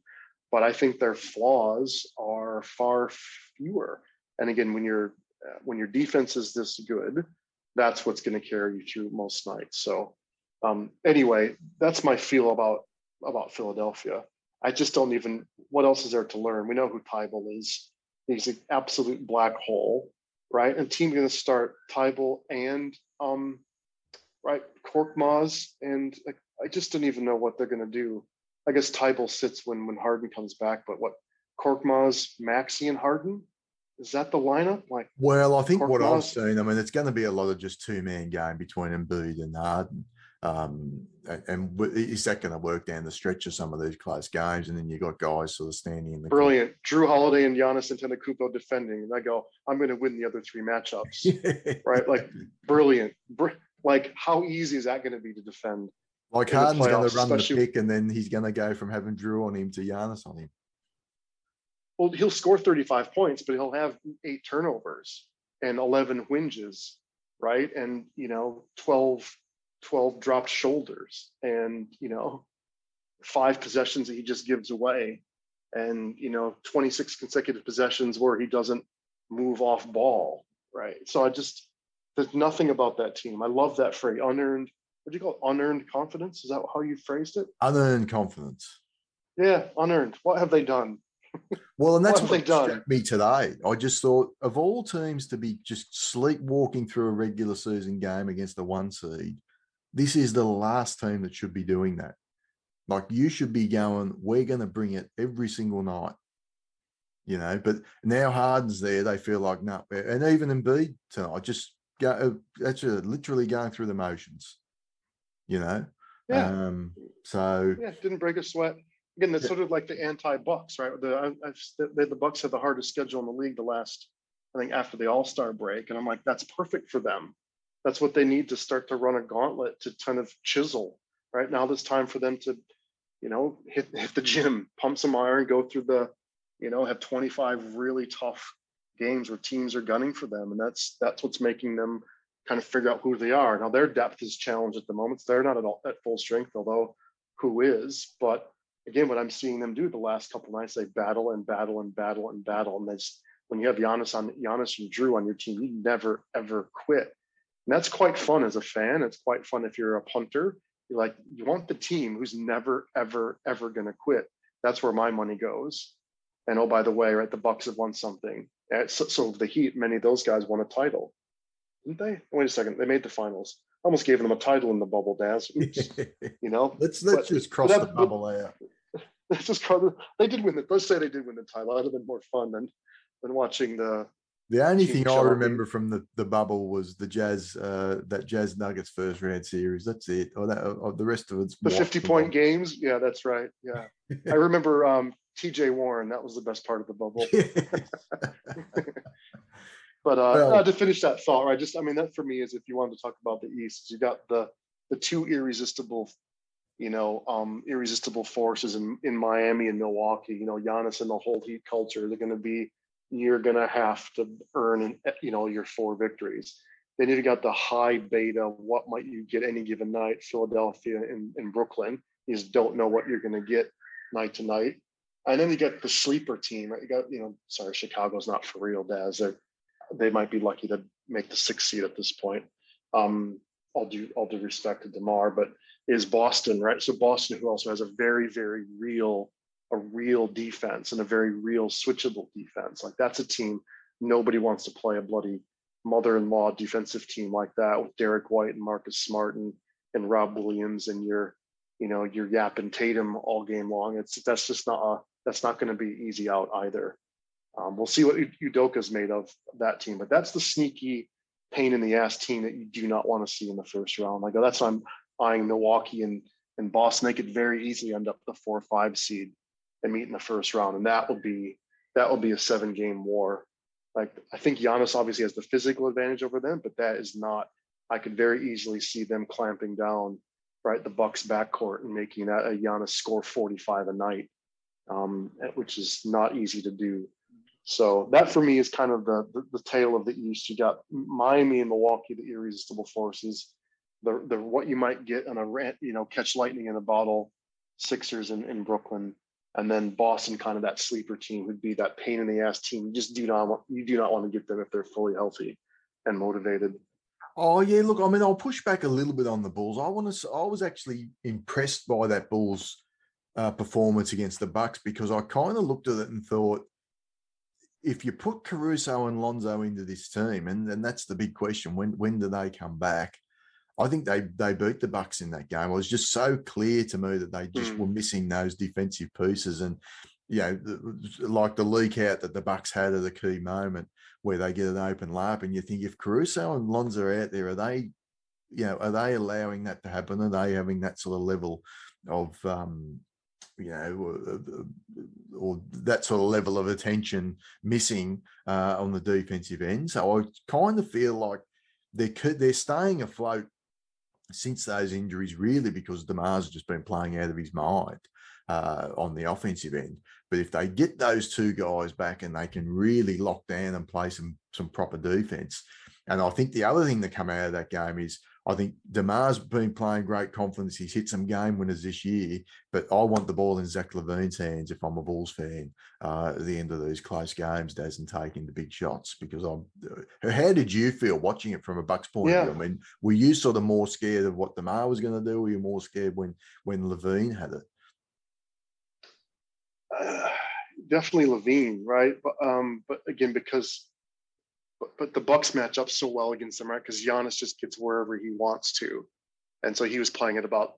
but I think their flaws are far fewer. And again when your uh, when your defense is this good that's what's going to carry you through most nights. So um anyway that's my feel about about Philadelphia. I just don't even. What else is there to learn? We know who Tybal is. He's an absolute black hole, right? And team going to start Tybal and um, right Korkmaz, and like, I just don't even know what they're going to do. I guess Tybal sits when when Harden comes back, but what Korkmaz, Maxey, and Harden is that the lineup? Like Well, I think what I've Korkmaz. seen, I mean, it's going to be a lot of just two man game between Embiid and Harden. Um, and is that going to work down the stretch of some of these close games? And then you got guys sort of standing in the corner. brilliant, Jrue Holiday and Giannis Antetokounmpo defending, and I go, I'm going to win the other three matchups. *laughs* right? Like brilliant. Br- like how easy is that going to be to defend? Like Harden's going to run the pick, and then he's going to go from having Jrue on him to Giannis on him. Well, he'll score 35 points, but he'll have eight turnovers and 11 whinges, right? And, you know, 12, 12 dropped shoulders and, you know, five possessions that he just gives away and, you know, 26 consecutive possessions where he doesn't move off ball, right? So I just, there's nothing about that team. I love that phrase, unearned, what do you call it? Unearned confidence? Is that how you phrased it? Unearned confidence. Yeah, unearned. What have they done? Well, and that's What what struck me today. I just thought of all teams to be just sleepwalking through a regular season game against the one seed, this is the last team that should be doing that. Like you should be going, we're going to bring it every single night. You know, but now Harden's there, they feel like no, and even Embiid tonight, just go, uh, that's literally going through the motions. You know, Yeah. um, so Yeah, didn't break a sweat. Again, that's Yeah. sort of like the anti-Bucks, right? The I've the, the Bucks have the hardest schedule in the league the last, I think, after the All Star break, and I'm like, that's perfect for them. That's what they need to start to run a gauntlet to kind of chisel. Right now, it's time for them to, you know, hit hit the gym, pump some iron, go through the, you know, have 25 really tough games where teams are gunning for them, and that's that's what's making them kind of figure out who they are. Now their depth is challenged at the moment. So they're not at all at full strength, although who is, but again, what I'm seeing them do the last couple nights, they battle and battle and battle and battle. And that's when you have Giannis on Giannis and Jrue on your team, you never ever quit. And that's quite fun as a fan. It's quite fun if you're a punter. You're like, you want the team who's never, ever, ever gonna quit. That's where my money goes. And oh, by the way, right, the Bucks have won something. And so, so the Heat, many of those guys won a title, didn't they? Wait a second, they made the finals. I Almost gave them a title in the bubble, Daz. Oops, *laughs* you know, let's let's But- just cross that- *laughs* the bubble out. It's just kind they did win it. Let's say they did win the title. That'd have been more fun than than watching the. The only thing I remember from the, the bubble was the Jazz, uh, that Jazz Nuggets first round series. That's it. Or that, or the rest of it's The 50 point games. Yeah, that's right. Yeah. I *laughs* remember um TJ Warren. That was the best part of the bubble. *laughs* But uh, Well- to finish that thought, right? Just I mean, that for me is if you wanted to talk about the East, you got the the two irresistible, you know, um, irresistible forces in in Miami and Milwaukee. You know, Giannis and the whole Heat culture. They're going to be. You're going to have to earn, you know, your four victories. Then you've got the high beta. What might you get any given night? Philadelphia and, and Brooklyn. You just don't know what you're going to get night to night. And then you get the sleeper team. Right? You got, you know, sorry, Chicago's not for real, Daz. They're they might be lucky to make the sixth seed at this point. Um, all due all due respect to Demar, but is Boston right? So Boston, who also has a very very real a real defense and a very real switchable defense. Like that's a team nobody wants to play a bloody mother-in-law defensive team like that with Derrick White and Marcus Smart and, and Rob Williams and your you know your Yap and Tatum all game long. It's that's just not a, that's not going to be easy out either. Um, we'll see what Udoka's made of that team, but that's the sneaky pain in the ass team that you do not want to see in the first round. Like that's why I'm eyeing Milwaukee and and Boston. They could very easily end up the four or five seed and meet in the first round, and that will be that will be a seven game war. Like I think Giannis obviously has the physical advantage over them, but that is not. I could very easily see them clamping down right the Bucks backcourt and making that a Giannis score 45 a night, um, which is not easy to do. So that for me is kind of the, the the tale of the East. You got Miami and Milwaukee, the irresistible forces. The the what you might get on a rant, you know, catch lightning in a bottle. Sixers in, in Brooklyn, and then Boston, kind of that sleeper team, would be that pain in the ass team. You just do not want you do not want to get them if they're fully healthy and motivated. Oh yeah, look, I mean, I'll push back a little bit on the Bulls. I want to. I was actually impressed by that Bulls uh, performance against the Bucks because I kind of looked at it and thought, if you put Caruso and Lonzo into this team, and, and that's the big question: when when do they come back? I think they they beat the Bucks in that game. It was just so clear to me that they just Mm. were missing those defensive pieces, and you know, like the leak out that the Bucks had at a key moment where they get an open lap, and you think if Caruso and Lonzo are out there, are they, you know, are they allowing that to happen? Are they having that sort of level of, um, you know, or, or that sort of level of attention missing uh, on the defensive end? So I kind of feel like they could they're staying afloat since those injuries, really because Demar's has just been playing out of his mind uh, on the offensive end. But if they get those two guys back and they can really lock down and play some some proper defense, and I think the other thing that come out of that game is I think Demar's been playing great confidence. He's hit some game winners this year, but I want the ball in Zach LaVine's hands if I'm a Bulls fan uh, at the end of these close games, doesn't taking the big shots. Because I'm. Uh, how did you feel watching it from a Bucks point Yeah. of view? I mean, were you sort of more scared of what Demar was going to do? Or were you more scared when when LaVine had it? Uh, definitely LaVine, right? But um, but again, because but, but the Bucks match up so well against them, right? Because Giannis just gets wherever he wants to, and so he was playing at about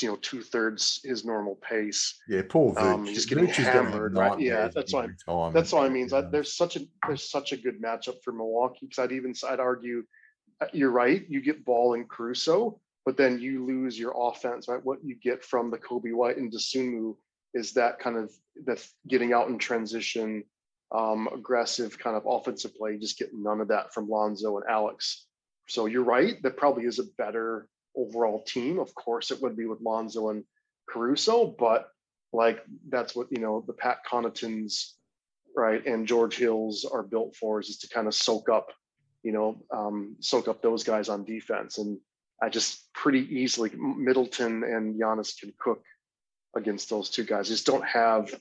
you know two thirds his normal pace. Yeah, poor Vooch. Um, just getting Vooch is gonna have hammered, right? Yeah, that's why- That's what I mean. Yeah. There's such a there's such a good matchup for Milwaukee because I'd even I'd argue uh, you're right. You get Ball and Caruso, but then you lose your offense. Right, what you get from the Coby White and Dosunmu is that kind of the getting out in transition, um, aggressive kind of offensive play. You just get none of that from Lonzo and Alex. So you're right. That probably is a better overall team. Of course, it would be with Lonzo and Caruso, but like that's what you know the Pat Connaughtons, right, and George Hills are built for is just to kind of soak up, you know, um, soak up those guys on defense. And I just pretty easily Middleton and Giannis can cook against those two guys. Just don't have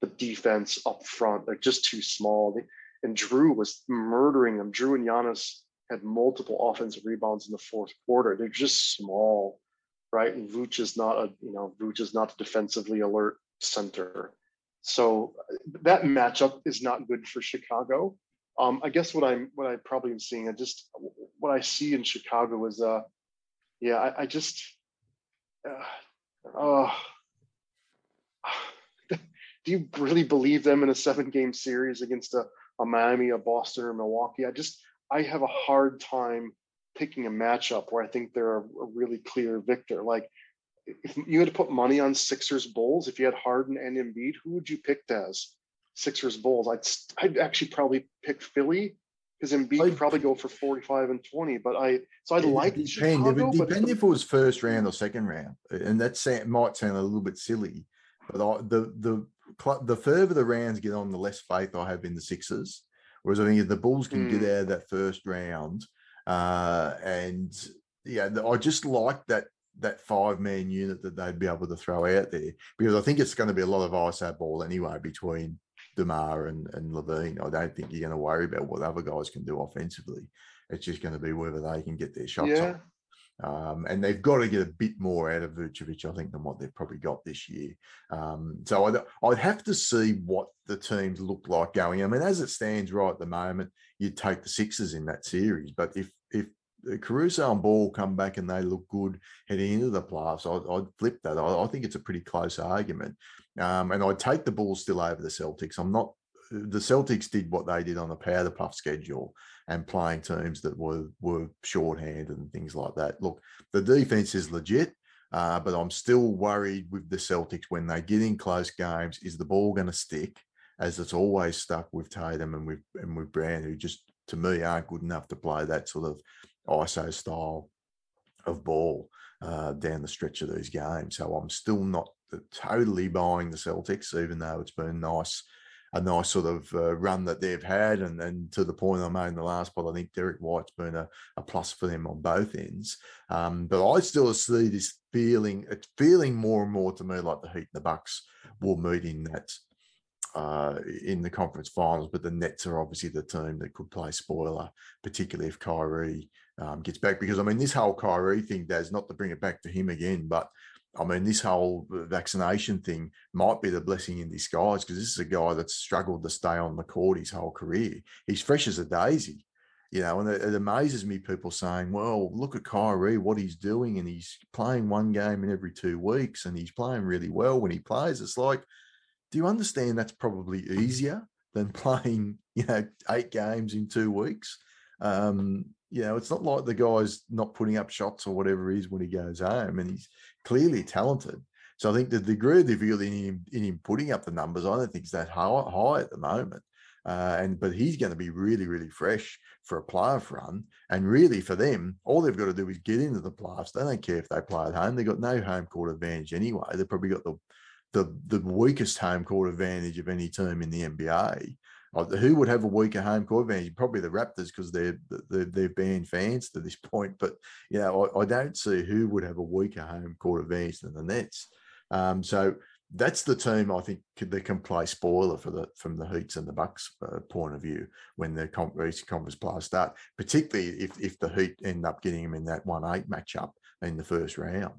the defense up front. They're just too small. And Jrue was murdering them. Jrue and Giannis had multiple offensive rebounds in the fourth quarter. They're just small, right? And Vooch is not a, you know, Vooch is not a defensively alert center. So uh, that matchup is not good for Chicago. Um, I guess what I'm, what I probably am seeing, I just, what I see in Chicago is, uh, yeah, I, I just, uh, uh, do you really believe them in a seven game series against a, a Miami, a Boston, or Milwaukee? I just, I have a hard time picking a matchup where I think they're a, a really clear victor. Like, if you had to put money on Sixers Bulls, if you had Harden and Embiid, who would you pick as Sixers Bulls? I'd I'd actually probably pick Philly because Embiid I'd- would probably go for 45 and 20. But I so I'd It like depend. Chicago, It would depend if it was first round or second round, and that might sound a little bit silly, but I, the the the further the rounds get on, the less faith I have in the Sixers. Whereas I think if the Bulls can get Hmm. out of that first round, uh, and yeah, I just like that that five man unit that they'd be able to throw out there because I think it's going to be a lot of ISO ball anyway between Demar and, and LaVine. I don't think you're going to worry about what other guys can do offensively. It's just going to be whether they can get their shots yeah. Um, and they've got to get a bit more out of Vucevic, I think, than what they've probably got this year. Um, so I'd, I'd have to see what the teams look like going. I mean, as it stands right at the moment, you'd take the Sixers in that series. But if if Caruso and Ball come back and they look good heading into the playoffs, I'd, I'd flip that. I, I think it's a pretty close argument. Um, and I'd take the Bulls still over the Celtics. I'm not. The Celtics did what they did on the powder puff schedule and playing teams that were were shorthand and things like that. Look, the defense is legit, uh, but I'm still worried with the Celtics when they get in close games. Is the ball going to stick? As it's always stuck with Tatum and with and with Brown, who just to me aren't good enough to play that sort of ISO style of ball uh, down the stretch of these games. So I'm still not totally buying the Celtics, even though it's been nice a nice sort of uh, run that they've had. And, then to the point I made in the last pod, I think Derrick White's been a, a plus for them on both ends. Um, but I still see this feeling, it's feeling more and more to me like the Heat and the Bucks will meet in that. Uh, in the conference finals, but the Nets are obviously the team that could play spoiler, particularly if Kyrie um, gets back. Because I mean, this whole Kyrie thing, does not to bring it back to him again, but I mean, this whole vaccination thing might be the blessing in disguise because this is a guy that's struggled to stay on the court his whole career. He's fresh as a daisy, you know, and it, it amazes me people saying, well, look at Kyrie, what he's doing, and he's playing one game in every two weeks and he's playing really well when he plays. It's like, do you understand that's probably easier than *laughs* playing, you know, eight games in two weeks? Um, you know, it's not like the guy's not putting up shots or whatever he is when he goes home, and he's clearly talented. So I think the degree of difficulty in him, in him putting up the numbers, I don't think is that high, high at the moment. Uh, and but he's going to be really, really fresh for a playoff run. And really, for them, all they've got to do is get into the playoffs. They don't care if they play at home. They've got no home court advantage anyway. They've probably got the the the weakest home court advantage of any team in the NBA. Who would have a weaker home court advantage? Probably the Raptors because they're, they're they've banned fans to this *laughs* point. But you know, I, I don't see who would have a weaker home court advantage than the Nets. Um, so that's the team I think that can play spoiler for the from the Heats and the Bucks uh, point of view when the Eastern Conference players start, particularly if if the Heat end up getting them in that one eight matchup in the first round.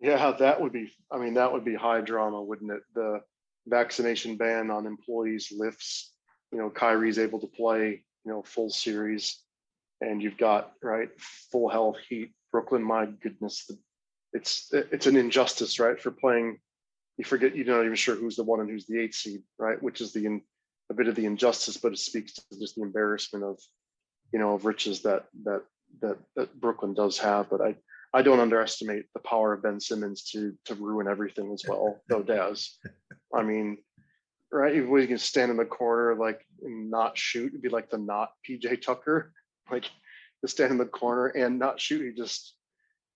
Yeah, that would be, I mean, that would be high drama, wouldn't it? The vaccination ban on employees lifts, you know, Kyrie's able to play, you know, full series. And you've got, right, full health heat, Brooklyn, my goodness, it's, it's an injustice, right, for playing. You forget, you're not even sure who's the one and who's the eight seed, right, which is the, a bit of the injustice, but it speaks to just the embarrassment of, you know, of riches that, that, that, that Brooklyn does have. But I, I don't underestimate the power of Ben Simmons to to ruin everything as well, *laughs* though Daz. I mean, right? If we can stand in the corner like and not shoot, it'd be like the not PJ Tucker, *laughs* like to stand in the corner and not shoot. He just,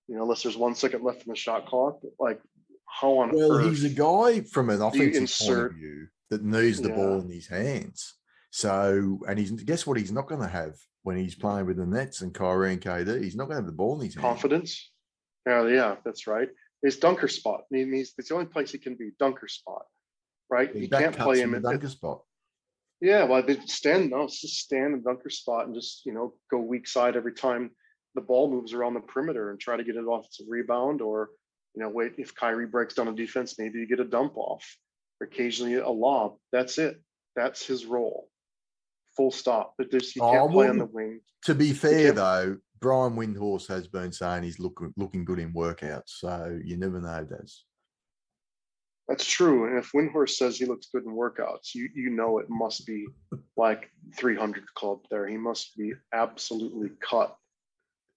you know, unless there's one second left in the shot clock, like how on Well, earth? he's a guy from an offensive point of view that needs the ball in his hands. So, and he's guess what? He's not going to have when he's playing with the Nets and Kyrie and KD. He's not going to have the ball in his hands. confidence. Yeah, yeah, that's right. His dunker spot. I mean, he's it's the only place he can be dunker spot, right? He You can't play in him the at, dunker spot. Yeah, well, they stand no, it's just stand in dunker spot and just you know go weak side every time the ball moves around the perimeter and try to get it off its rebound or you know wait if Kyrie breaks down a defense, maybe you get a dump off, or occasionally a lob. That's it. That's his role. Full stop. But there's you Oh, can't play on the wing. To be fair, though, Brian Windhorst has been saying he's looking looking good in workouts. So you never know, Des. That's true. And if Windhorst says he looks good in workouts, you you know it must be like 300 club there. He must be absolutely cut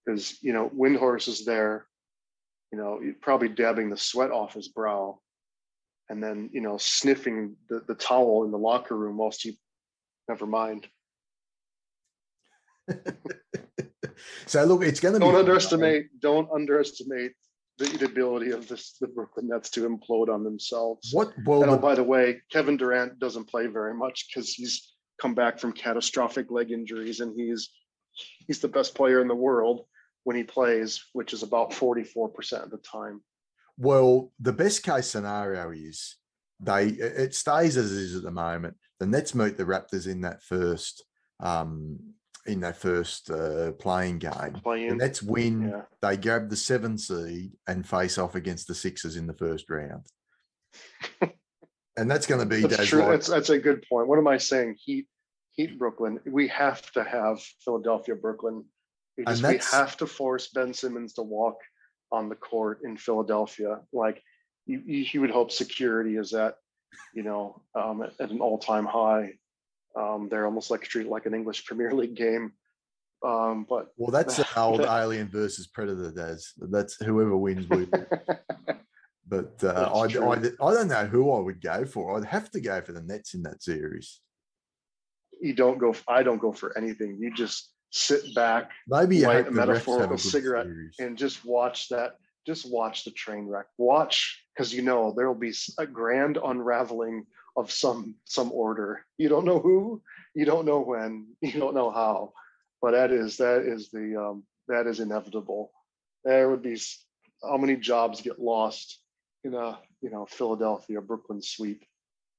because you know Windhorst is there, you know, probably dabbing the sweat off his brow, and then you know sniffing the the towel in the locker room whilst he. Never mind. *laughs* so look, it's going to be Don't fun, underestimate. Don't underestimate the, ability of this the Brooklyn Nets to implode on themselves. What? Well, And oh, by the way, Kevin Durant doesn't play very much because he's come back from catastrophic leg injuries and he's he's the best player in the world when he plays, which is about 44% of the time. Well, the best case scenario is they it it stays as it is at the moment. The Nets meet the Raptors in that first um in that first uh, playing game. The Playing. Nets win. Yeah. They grab the seven seed and face off against the Sixers in the first round. *laughs* and that's going to be That's true. like- That's that's a good point. What am I saying? Heat Heat Brooklyn. We have to have Philadelphia Brooklyn. We, And just, we have to force Ben Simmons to walk on the court in Philadelphia. Like you, you, you would hope security is at, you know, um, at, at an all-time high. Um, they're almost like treated like an English *laughs* Premier League game. Um, but well, that's an *laughs* old alien versus predator, Des. That's whoever wins. We. *laughs* But uh, I, I. I don't know who I would go for. I'd have to go for the Nets in that series. you don't go. I don't go for anything. You just sit back Maybe Light a metaphorical cigarette series. and just watch that just watch the train wreck watch because you know there will be a grand unraveling of some some order. You don't know who you don't know when you don't know how but that is that is the um that is inevitable. There would be how many jobs get lost in a you know philadelphia brooklyn sweep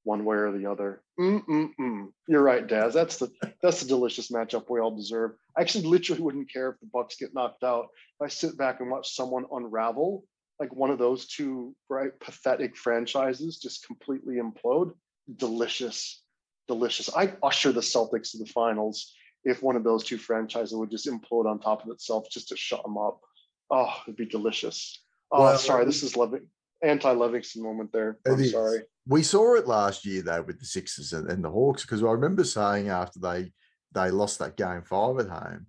one way or the other? Mm-mm-mm. you're right daz. That's the that's the delicious matchup we all deserve. I actually literally wouldn't care if the bucks get knocked out. If I sit back and watch someone unravel, like one of those two right pathetic franchises just completely implode, delicious, delicious. I'd usher the Celtics to the finals if one of those two franchises would just implode on top of itself just to shut them up. Oh, it'd be delicious. Oh, Well, sorry, um, this is loving anti-Levingston moment there. I'm is. sorry. We saw it last year though with the Sixers and, and the Hawks because I remember saying after they they lost that game five at home,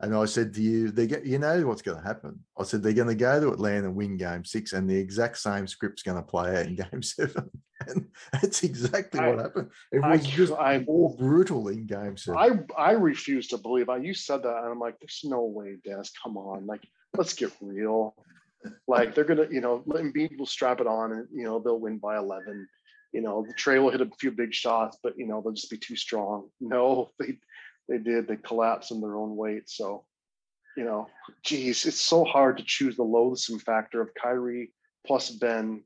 And I said to you, they get you know what's going to happen. I said they're going to go to Atlanta and win game six, and the exact same script's going to play out in *laughs* game seven. And that's exactly I- what happened. It I was just I- more brutal in game seven. I I refuse to believe. I you said that, and I'm like, there's no way, Des. Come on, like let's get real. Like they're gonna, you know, Embiid will strap it on, and you know they'll win by 11. You know, the Trae will hit a few big shots, but you know they'll just be too strong. No, they they did. They collapsed in their own weight. So, you know, geez, it's so hard to choose the loathsome factor of Kyrie plus Ben.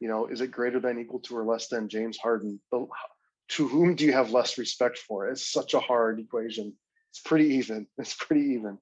You know, is it greater than, equal to, or less than James Harden? To whom do you have less respect for? It's such a hard equation. It's pretty even. It's pretty even.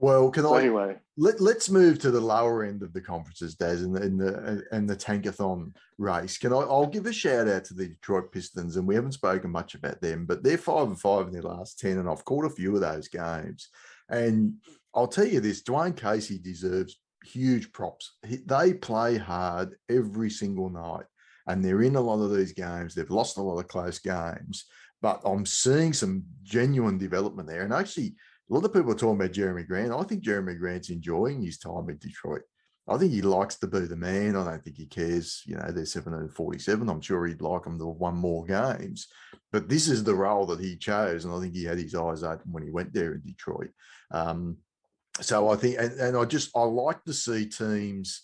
Well, can So I anyway, let, let's move to the lower end of the conferences, Des, in the in the and the tankathon race. Can I? I'll give a shout out to the Detroit Pistons, and we haven't spoken much about them, but they're five and five in their last ten, and I've caught a few of those games. And I'll tell you this: Dwane Casey deserves huge props. He, they play hard every single night, and they're in a lot of these games. They've lost a lot of close games, but I'm seeing some genuine development there. And actually, a lot of people are talking about Jerami Grant. I think Jerami Grant's enjoying his time in Detroit. I think he likes to be the man. I don't think he cares. You know, they're 747. I'm sure he'd like them to won more games. But this is the role that he chose. And I think he had his eyes open when he went there in Detroit. Um, so I think, and, and I just, I like to see teams,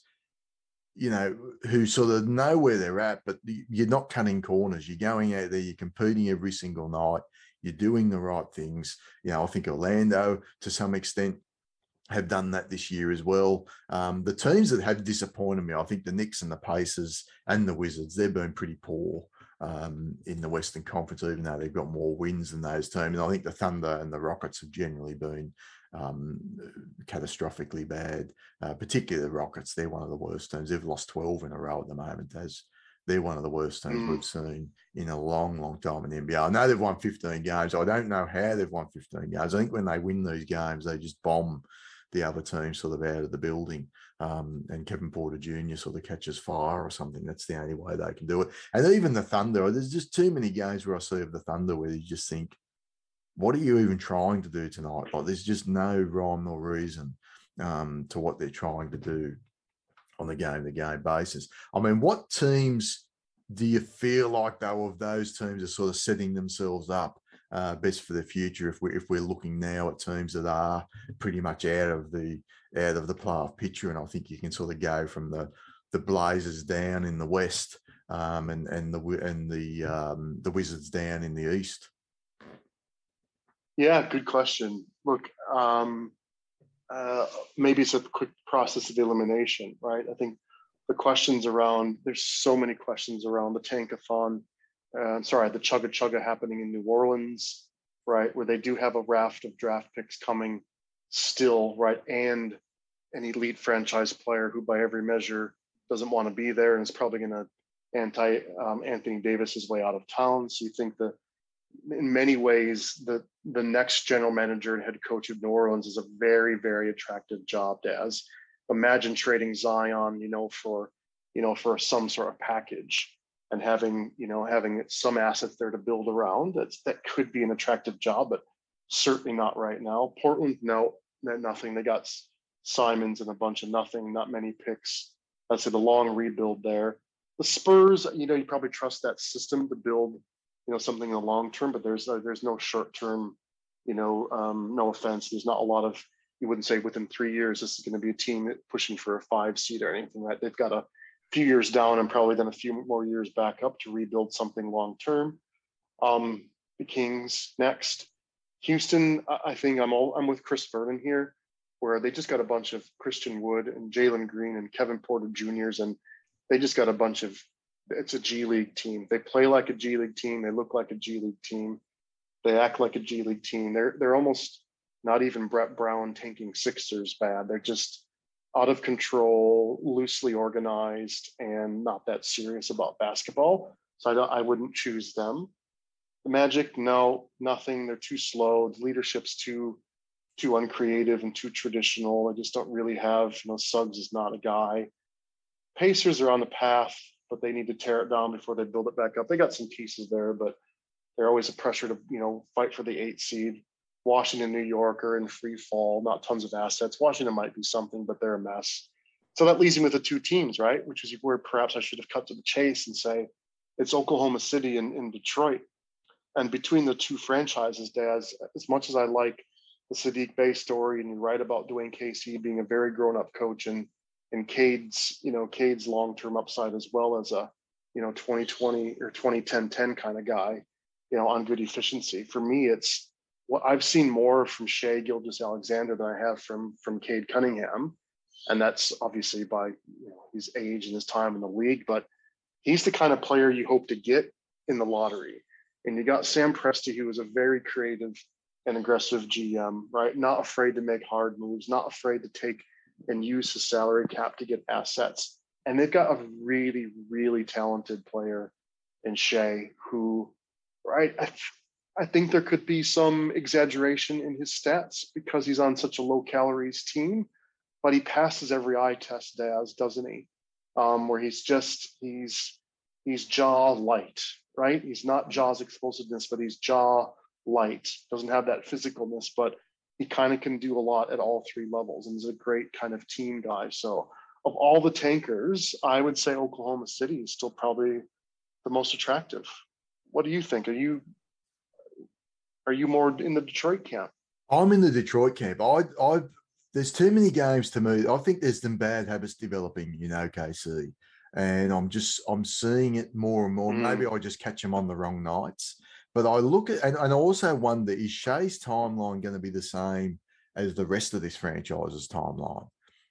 you know, who sort of know where they're at, but you're not cutting corners. You're going out there, you're competing every single night, you're doing the right things. You know, I think Orlando to some extent have done that this year as well. Um, the teams that have disappointed me, I think the Knicks and the Pacers and the Wizards, they've been pretty poor um, in the Western Conference, even though they've got more wins than those teams. And I think the Thunder and the Rockets have generally been um, catastrophically bad, uh, particularly the Rockets. They're one of the worst teams. They've lost 12 in a row at the moment. As they're one of the worst teams Mm. we've seen in a long, long time in the NBA. I know they've won 15 games. I don't know how they've won 15 games. I think when they win these games, they just bomb the other team sort of out of the building. Um, and Kevin Porter Jr. sort of catches fire or something. That's the only way they can do it. And even the Thunder, there's just too many games where I see of the Thunder where you just think, what are you even trying to do tonight? Like, there's just no rhyme or reason um, to what they're trying to do on a game to game basis. I mean, what teams do you feel like though of those teams are sort of setting themselves up uh, best for the future if we if we're looking now at teams that are pretty much out of the out of the playoff picture, and I think you can sort of go from the the Blazers down in the west um, and and the and the um, the Wizards down in the east. yeah, good question. Look, um, uh, maybe it's a quick process of elimination, right? I think the questions around there's so many questions around the tankathon. Uh, I'm sorry, the chugga chugga happening in New Orleans, right, where they do have a raft of draft picks coming still, right, and an elite franchise player who, by every measure, doesn't want to be there and is probably going to anti um, Anthony Davis's way out of town. So you think that in many ways the the next general manager and head coach of New Orleans is a very very attractive job as. Imagine trading Zion you know for you know for some sort of package and having you know having some assets there to build around. That's that could be an attractive job but certainly not right now. Portland no no- nothing. They got Simons and a bunch of nothing not many picks. That's a long rebuild there. The Spurs you know you probably trust that system to build you know something in the long term but there's uh, there's no short term you know um, no offense there's not a lot of you wouldn't say within three years this is going to be a team pushing for a five seed or anything right? They've got a few years down and probably then a few more years back up to rebuild something long term. Um the kings next. Houston I think i'm all i'm with chris vernon here where they just got a bunch of christian wood and jalen green and kevin porter juniors and they just got a bunch of it's a G League team. They play like a G League team. They look like a G League team. They act like a G League team. They're they're almost not even Brett Brown tanking Sixers bad. They're just out of control, loosely organized, and not that serious about basketball. So I don't, I wouldn't choose them. The Magic, no, nothing. They're too slow. The leadership's too too uncreative and too traditional. I just don't really have. You know, Suggs is not a guy. Pacers are on the path, but they need to tear it down before they build it back up. They got some pieces there, but they're always a pressure to you know fight for the eight seed. Washington, New York are in free fall, not tons of assets. Washington might be something, but they're a mess. So that leaves me with the two teams, right? Which is where perhaps I should have cut to the chase and say it's Oklahoma City and, and Detroit. And between the two franchises, Daz, as much as I like the Saddiq Bey story and you write about Dwane Casey being a very grown-up coach and and Cade's, you know, Cade's long-term upside as well as a, you know, 2020 or 2010-10 kind of guy, you know, on good efficiency. For me, it's what I've seen more from Shai Gilgeous-Alexander than I have from from Cade Cunningham. And that's obviously by you know, his age and his time in the league, but he's the kind of player you hope to get in the lottery. And you got Sam Presti, who was a very creative and aggressive GM, right? Not afraid to make hard moves, not afraid to take and use the salary cap to get assets. And they've got a really, really talented player in Shai who, right? I, I think there could be some exaggeration in his stats because he's on such a low calories team, but he passes every eye test, Daz, doesn't he? Um, where he's just, he's, he's Ja light, right? He's not Ja's explosiveness, but he's Ja light. Doesn't have that physicalness, but he kind of can do a lot at all three levels and is a great kind of team guy. So of all the tankers, I would say Oklahoma City is still probably the most attractive. What do you think? Are you are you more in the Detroit camp? I'm in the Detroit camp. I I there's too many games to me. I think there's some bad habits developing in OKC. And I'm just I'm seeing it more and more. Mm. Maybe I just catch them on the wrong nights. But I look at and, and I also wonder is Shai's timeline going to be the same as the rest of this franchise's timeline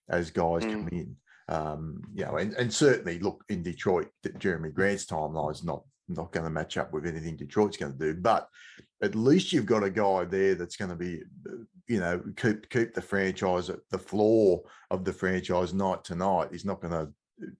as guys mm. come in? Um, you know, and, and certainly look in Detroit, Jerami Grant's timeline is not not going to match up with anything Detroit's going to do. But at least you've got a guy there that's going to be, you know, keep keep the franchise at the floor of the franchise night to night. He's not going to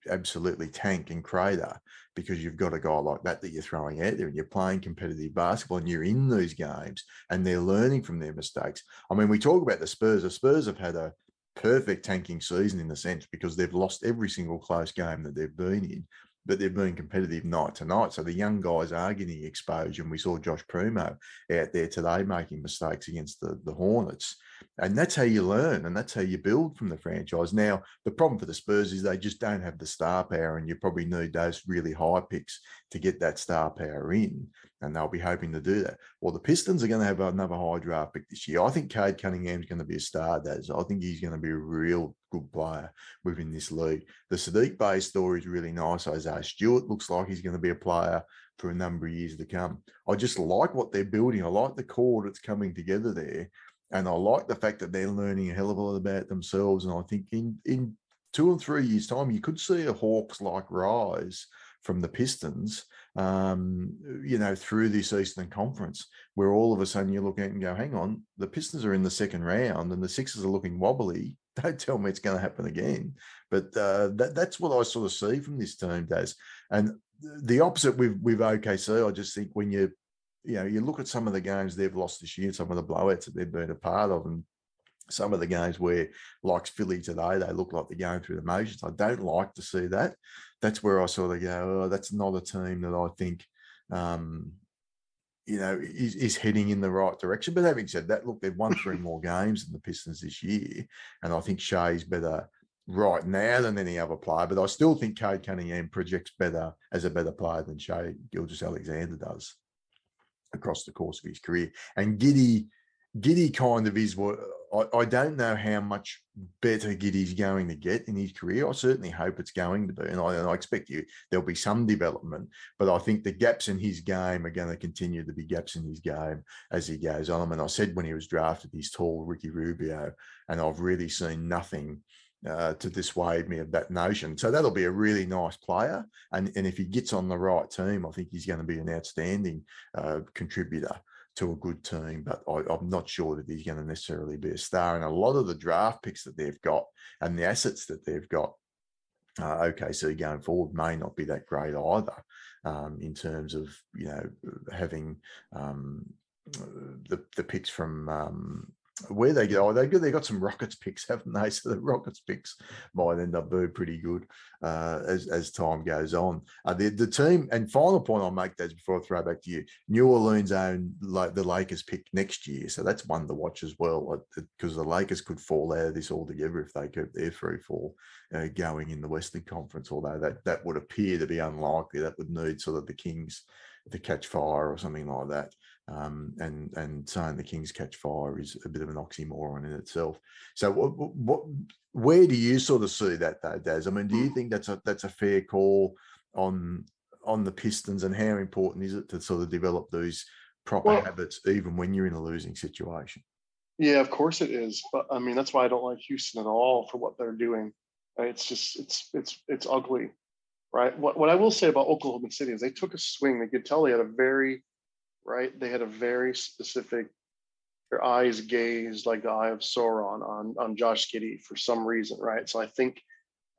absolutely tank and crater because you've got a guy like that that you're throwing out there and you're playing competitive basketball and you're in these games and they're learning from their mistakes. I mean, we talk about the Spurs. The Spurs have had a perfect tanking season in the sense because they've lost every single close game that they've been in, but they've been competitive night to night. So the young guys are getting exposure. And we saw Josh Primo out there today making mistakes against the, the Hornets. And that's how you learn and that's how you build from the franchise. Now, the problem for the Spurs is they just don't have the star power, and you probably need those really high picks to get that star power in. And they'll be hoping to do that. Well, the Pistons are going to have another high draft pick this year. I think Cade Cunningham's going to be a star, Daz. I think he's going to be a real good player within this league. The Saddiq Bey story is really nice. Isaiah Stewart looks like he's going to be a player for a number of years to come. I just like what they're building. I like the core that's coming together there. And I like the fact that they're learning a hell of a lot about themselves. And I think in, in two or three years' time, you could see a Hawks like rise from the Pistons, um, you know, through this Eastern Conference, where all of a sudden you look at and go, hang on, the Pistons are in the second round and the Sixers are looking wobbly. *laughs* Don't tell me it's going to happen again. But uh, that, that's what I sort of see from this team, Daz. And the opposite with, with OKC, I just think when you you know, you look at some of the games they've lost this year, some of the blowouts that they've been a part of, and some of the games where, like Philly today, they look like they're going through the motions. I don't like to see that. That's where I sort of go, oh, that's not a team that I think, um, you know, is, is heading in the right direction. But having said that, look, they've won three *laughs* more games than the Pistons this year, and I think Shai's better right now than any other player. But I still think Cade Cunningham projects better as a better player than Shai Gilgeous-Alexander does across the course of his career. And Giddy, Giddey kind of is what I, I, don't know how much better Giddey's going to get in his career. I certainly hope it's going to be, and I, and I expect you there'll be some development. But I think the gaps in his game are going to continue to be gaps in his game as he goes on. I mean, I said when he was drafted, he's tall, Ricky Rubio, and I've really seen nothing uh, to dissuade me of that notion. So that'll be a really nice player. And, and if he gets on the right team, I think he's going to be an outstanding uh, contributor to a good team. But I, am not sure that he's going to necessarily be a star. And a lot of the draft picks that they've got and the assets that they've got, uh, OKC going forward may not be that great either um, in terms of, you know, having um, the, the picks from um, where they go, they got they got some Rockets picks, *laughs* haven't they? So the Rockets picks might end up being pretty good uh, as as time goes on. Uh, the the team and final point I'll make that before I throw back to you. New Orleans own like the Lakers pick next year, so that's one to watch as well because the Lakers could fall out of this altogether if they keep their free fall uh, going in the Western Conference. Although that that would appear to be unlikely. That would need sort of the Kings to catch fire or something like that. Um, and and saying the Kings catch fire is a bit of an oxymoron in itself. So, what, what where do you sort of see that, though, Daz? I mean, do you Hmm. think that's a that's a fair call on on the Pistons, and how important is it to sort of develop these proper Well- habits even when you're in a losing situation? Yeah, of course it is. But I mean, that's why I don't like Houston at all for what they're doing. It's just it's it's it's ugly, right? What what I will say about Oklahoma City is they took a swing. They could tell they had a very right. They had a very specific. Their eyes gazed like the eye of Sauron on on Josh Giddey for some reason, right? So I think,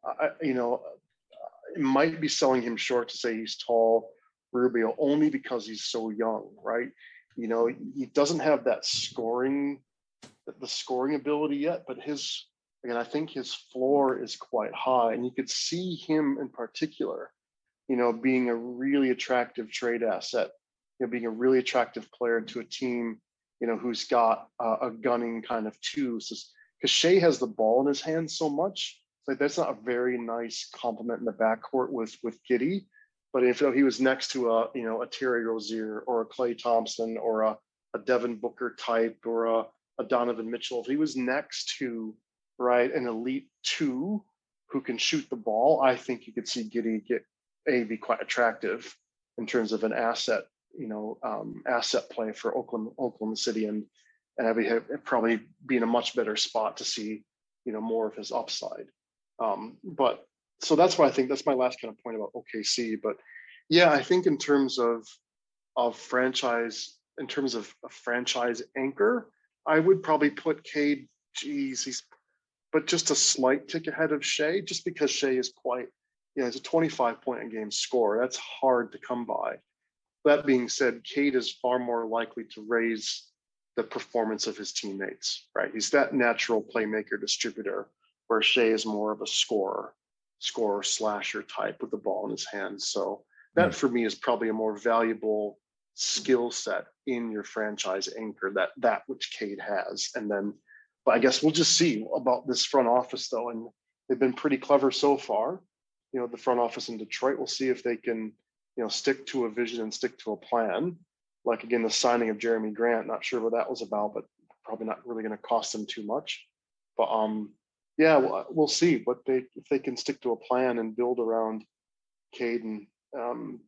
I, you know, it might be selling him short to say he's tall, Rubio, only because he's so young, right? You know, he doesn't have that scoring the scoring ability yet, but his again, I think his floor is quite high, and you could see him in particular, you know, being a really attractive trade asset, you know, being a really attractive player to a team, you know, who's got uh, a gunning kind of two. Because Shai has the ball in his hands so much, like that's not a very nice compliment in the backcourt with with Giddey. But if he was next to a you know a Terry Rozier or a Klay Thompson or a, a Devin Booker type or a a Donovan Mitchell, if he was next to right an elite two who can shoot the ball, I think you could see Giddey get a be quite attractive in terms of an asset, you know, um, asset play for Oakland, Oklahoma City, and and I'd be probably be in a much better spot to see, you know, more of his upside. Um, but so that's why I think that's my last kind of point about OKC. But yeah, I think in terms of of franchise, in terms of a franchise anchor, I would probably put Cade. Geez, he's but just a slight tick ahead of Shai, just because Shai is quite, you know, he's a 25 point a game scorer. That's hard to come by. That being said, Cade is far more likely to raise the performance of his teammates, right? He's that natural playmaker distributor, where Shai is more of a scorer, scorer slasher type with the ball in his hands. So that for me is probably a more valuable skill set in your franchise anchor that that which Cade has. And then, but I guess we'll just see about this front office though. And they've been pretty clever so far. You know, the front office in Detroit. We'll see if they can, you know, stick to a vision and stick to a plan. Like again, the signing of Jerami Grant. Not sure what that was about, but probably not really going to cost them too much. But um, yeah, we'll, we'll see what they if they can stick to a plan and build around Caden. Um,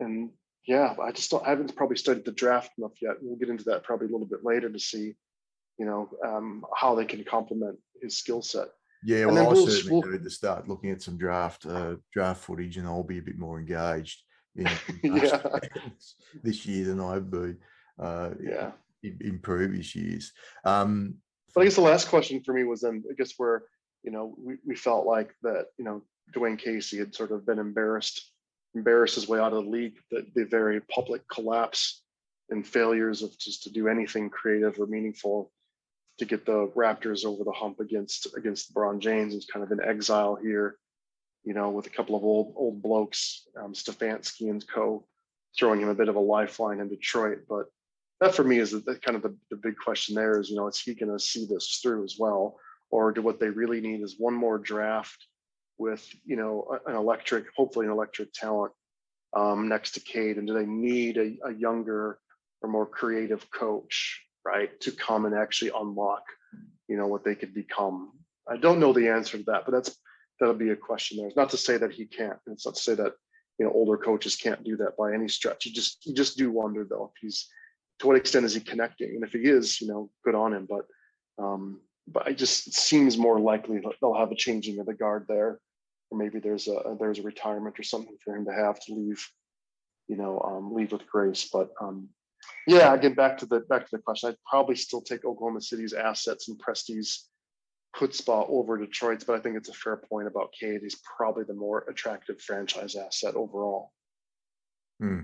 and yeah, I just don't I haven't probably studied the draft enough yet. We'll get into that probably a little bit later to see, you know, um, how they can complement his skill set. Yeah, well, I we'll- certainly we'll- need to start looking at some draft uh, draft footage, and I'll be a bit more engaged in, *laughs* Yeah. this year than I've been uh, Yeah. in, in previous years. Um, But I guess the last question for me was then I guess where, you know, we, we felt like that, you know, Dwane Casey had sort of been embarrassed, embarrassed his way out of the league, the, the very public collapse and failures of just to do anything creative or meaningful to get the Raptors over the hump against against LeBron James. is kind of an exile here, you know, with a couple of old old blokes, um, Stefanski and co, throwing him a bit of a lifeline in Detroit. But that for me is the, the kind of the, the big question there is, you know, is he going to see this through as well? Or do what they really need is one more draft with, you know, an electric, hopefully an electric talent um, next to Cade? And do they need a, a younger or more creative coach, right, to come and actually unlock, you know, what they could become? I don't know the answer to that, but that's that'll be a question there. It's not to say that he can't. It's not to say that you know older coaches can't do that by any stretch. You just you just do wonder though if he's to what extent is he connecting, and if he is, you know, good on him. But um, but it just seems more likely that they'll have a changing of the guard there, or maybe there's a there's a retirement or something for him to have to leave, you know, um, leave with grace. But um, yeah, again, back to the back to the question, I'd probably still take Oklahoma City's assets and Presti's spot over Detroit's, but I think it's a fair point about Cade. He's probably the more attractive franchise asset overall. Hmm.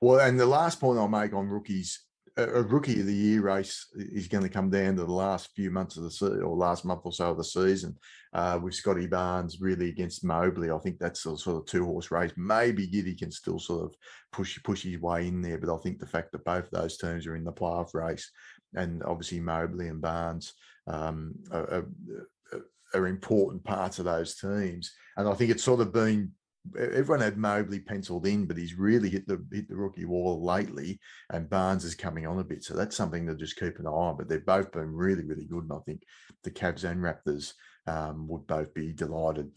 Well, and the last point I'll make on rookies a, a rookie of the year race is going to come down to the last few months of the season or last month or so of the season uh, with Scottie Barnes really against Mobley. I think that's a sort of two horse race. Maybe Giddey can still sort of push push his way in there, but I think the fact that both those teams are in the playoff race and obviously Mobley and Barnes um, are, are, important parts of those teams. And I think it's sort of been everyone had Mobley penciled in, but he's really hit the hit the rookie wall lately, and Barnes is coming on a bit. So that's something to just keep an eye on. But they've both been really, really good, and I think the Cavs and Raptors um, would both be delighted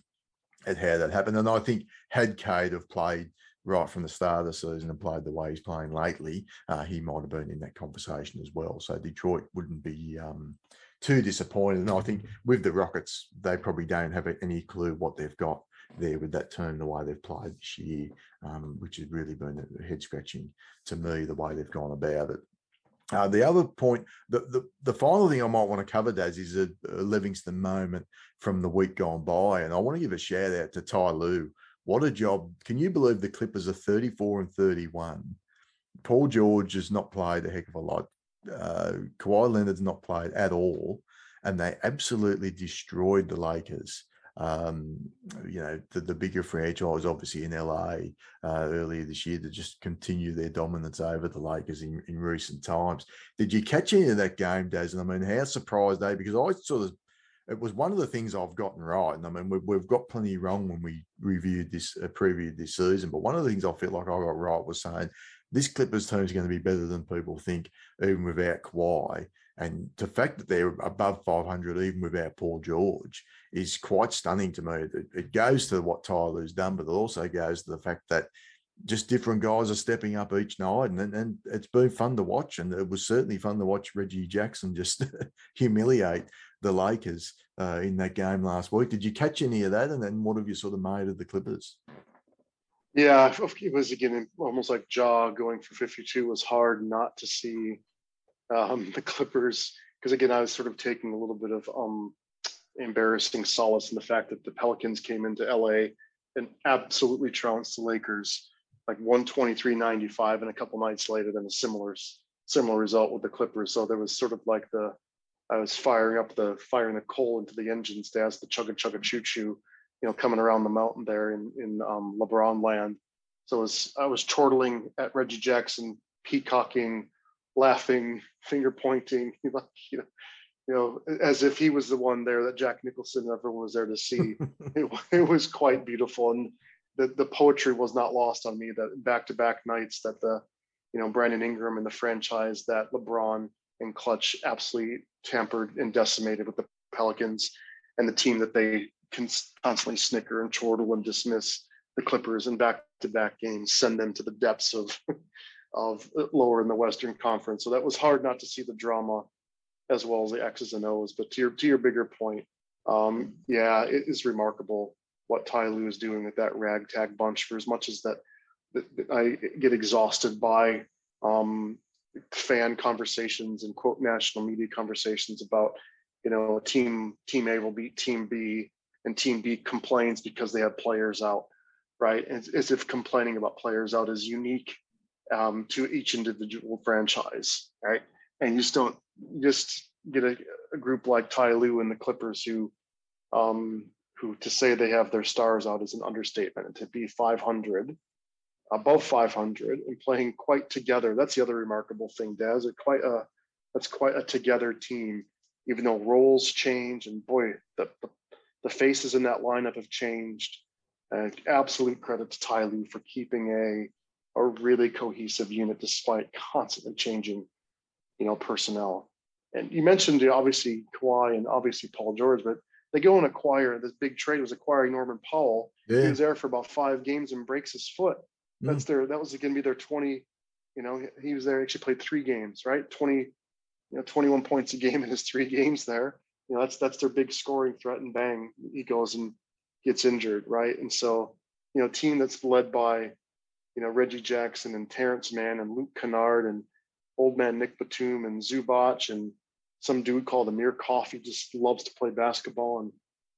at how that happened. And I think had Cade have played right from the start of the season and played the way he's playing lately, uh, he might have been in that conversation as well. So Detroit wouldn't be um, too disappointed. And I think with the Rockets, they probably don't have any clue what they've got there with that team the way they've played this year, um, which has really been head scratching to me the way they've gone about it. Uh, the other point, the, the, the final thing I might want to cover, Daz, is a, a, Levingston moment from the week gone by, and I want to give a shout out to Ty Lue. What a job! Can you believe the Clippers are thirty four and thirty one? Paul George has not played a heck of a lot. Uh, Kawhi Leonard's not played at all, and they absolutely destroyed the Lakers um, you know, the, the bigger franchise, obviously in LA uh, earlier this year, to just continue their dominance over the Lakers in, in recent times. Did you catch any of that game, Daz? And I mean, how surprised they? Because I sort of, it was one of the things I've gotten right. And I mean, we've, we've got plenty wrong when we reviewed this, uh, previewed this season. But one of the things I feel like I got right was saying this Clippers team is going to be better than people think, even without Kawhi. And the fact that they're above 500 even without Paul George is quite stunning to me. It, goes to what Ty Lue's done, but it also goes to the fact that just different guys are stepping up each night, and, and it's been fun to watch. And it was certainly fun to watch Reggie Jackson just *laughs* humiliate the Lakers uh, in that game last week. Did you catch any of that? And then what have you sort of made of the Clippers? Yeah, it was again almost like Ja going for 52 was hard not to see um, *laughs* the Clippers, because again, I was sort of taking a little bit of um, embarrassing solace in the fact that the Pelicans came into LA and absolutely trounced the Lakers like 123.95 and a couple nights later then a similar similar result with the Clippers. So there was sort of like the I was firing up the firing the coal into the engines to as the chugga chugga choo choo, you know, coming around the mountain there in in um, LeBron land. So was, I was chortling at Reggie Jackson, peacocking, laughing, *laughs* finger pointing, *laughs* like you know, you know, as if he was the one there that Jack Nicholson and everyone was there to see. *laughs* it, it was quite beautiful, and the the poetry was not lost on me. That back to back nights that the you know Brandon Ingram and the franchise that LeBron and Klutch absolutely tampered and decimated with the Pelicans and the team that they constantly snicker and chortle and dismiss the Clippers in back to back games, send them to the depths of *laughs* of uh, lower in the Western Conference. So that was hard not to see the drama as well as the X's and O's. But to your to your bigger point, um, yeah, it is remarkable what Ty Lue is doing with that ragtag bunch. For as much as that, that I get exhausted by um, fan conversations and quote national media conversations about, you know, team team A will beat team B and team B complains because they have players out, right? As, as if complaining about players out is unique um, to each individual franchise, right? And you just don't just get a, a group like Ty Lue and the Clippers who, um, who to say they have their stars out is an understatement. And to be 500, above 500, and playing quite together. That's the other remarkable thing, Daz. It quite a that's quite a together team. Even though roles change, and boy, the the, the faces in that lineup have changed. Uh, absolute credit to Ty Lue for keeping a a really cohesive unit despite constantly changing, you know, personnel. And you mentioned obviously Kawhi and obviously Paul George, but they go and acquire this big trade was acquiring Norman Powell. Yeah. He was there for about five games and breaks his foot. Mm. That's their that was going to be their 20. You know, he was there, actually played three games, right? 20, you know, 21 points a game in his three games there. You know, that's that's their big scoring threat, and bang, he goes and gets injured, right? And so, you know, team that's led by you know, Reggie Jackson and Terance Mann and Luke Kennard and old man Nic Batum and Zubac and some dude called Amir Coffey just loves to play basketball. And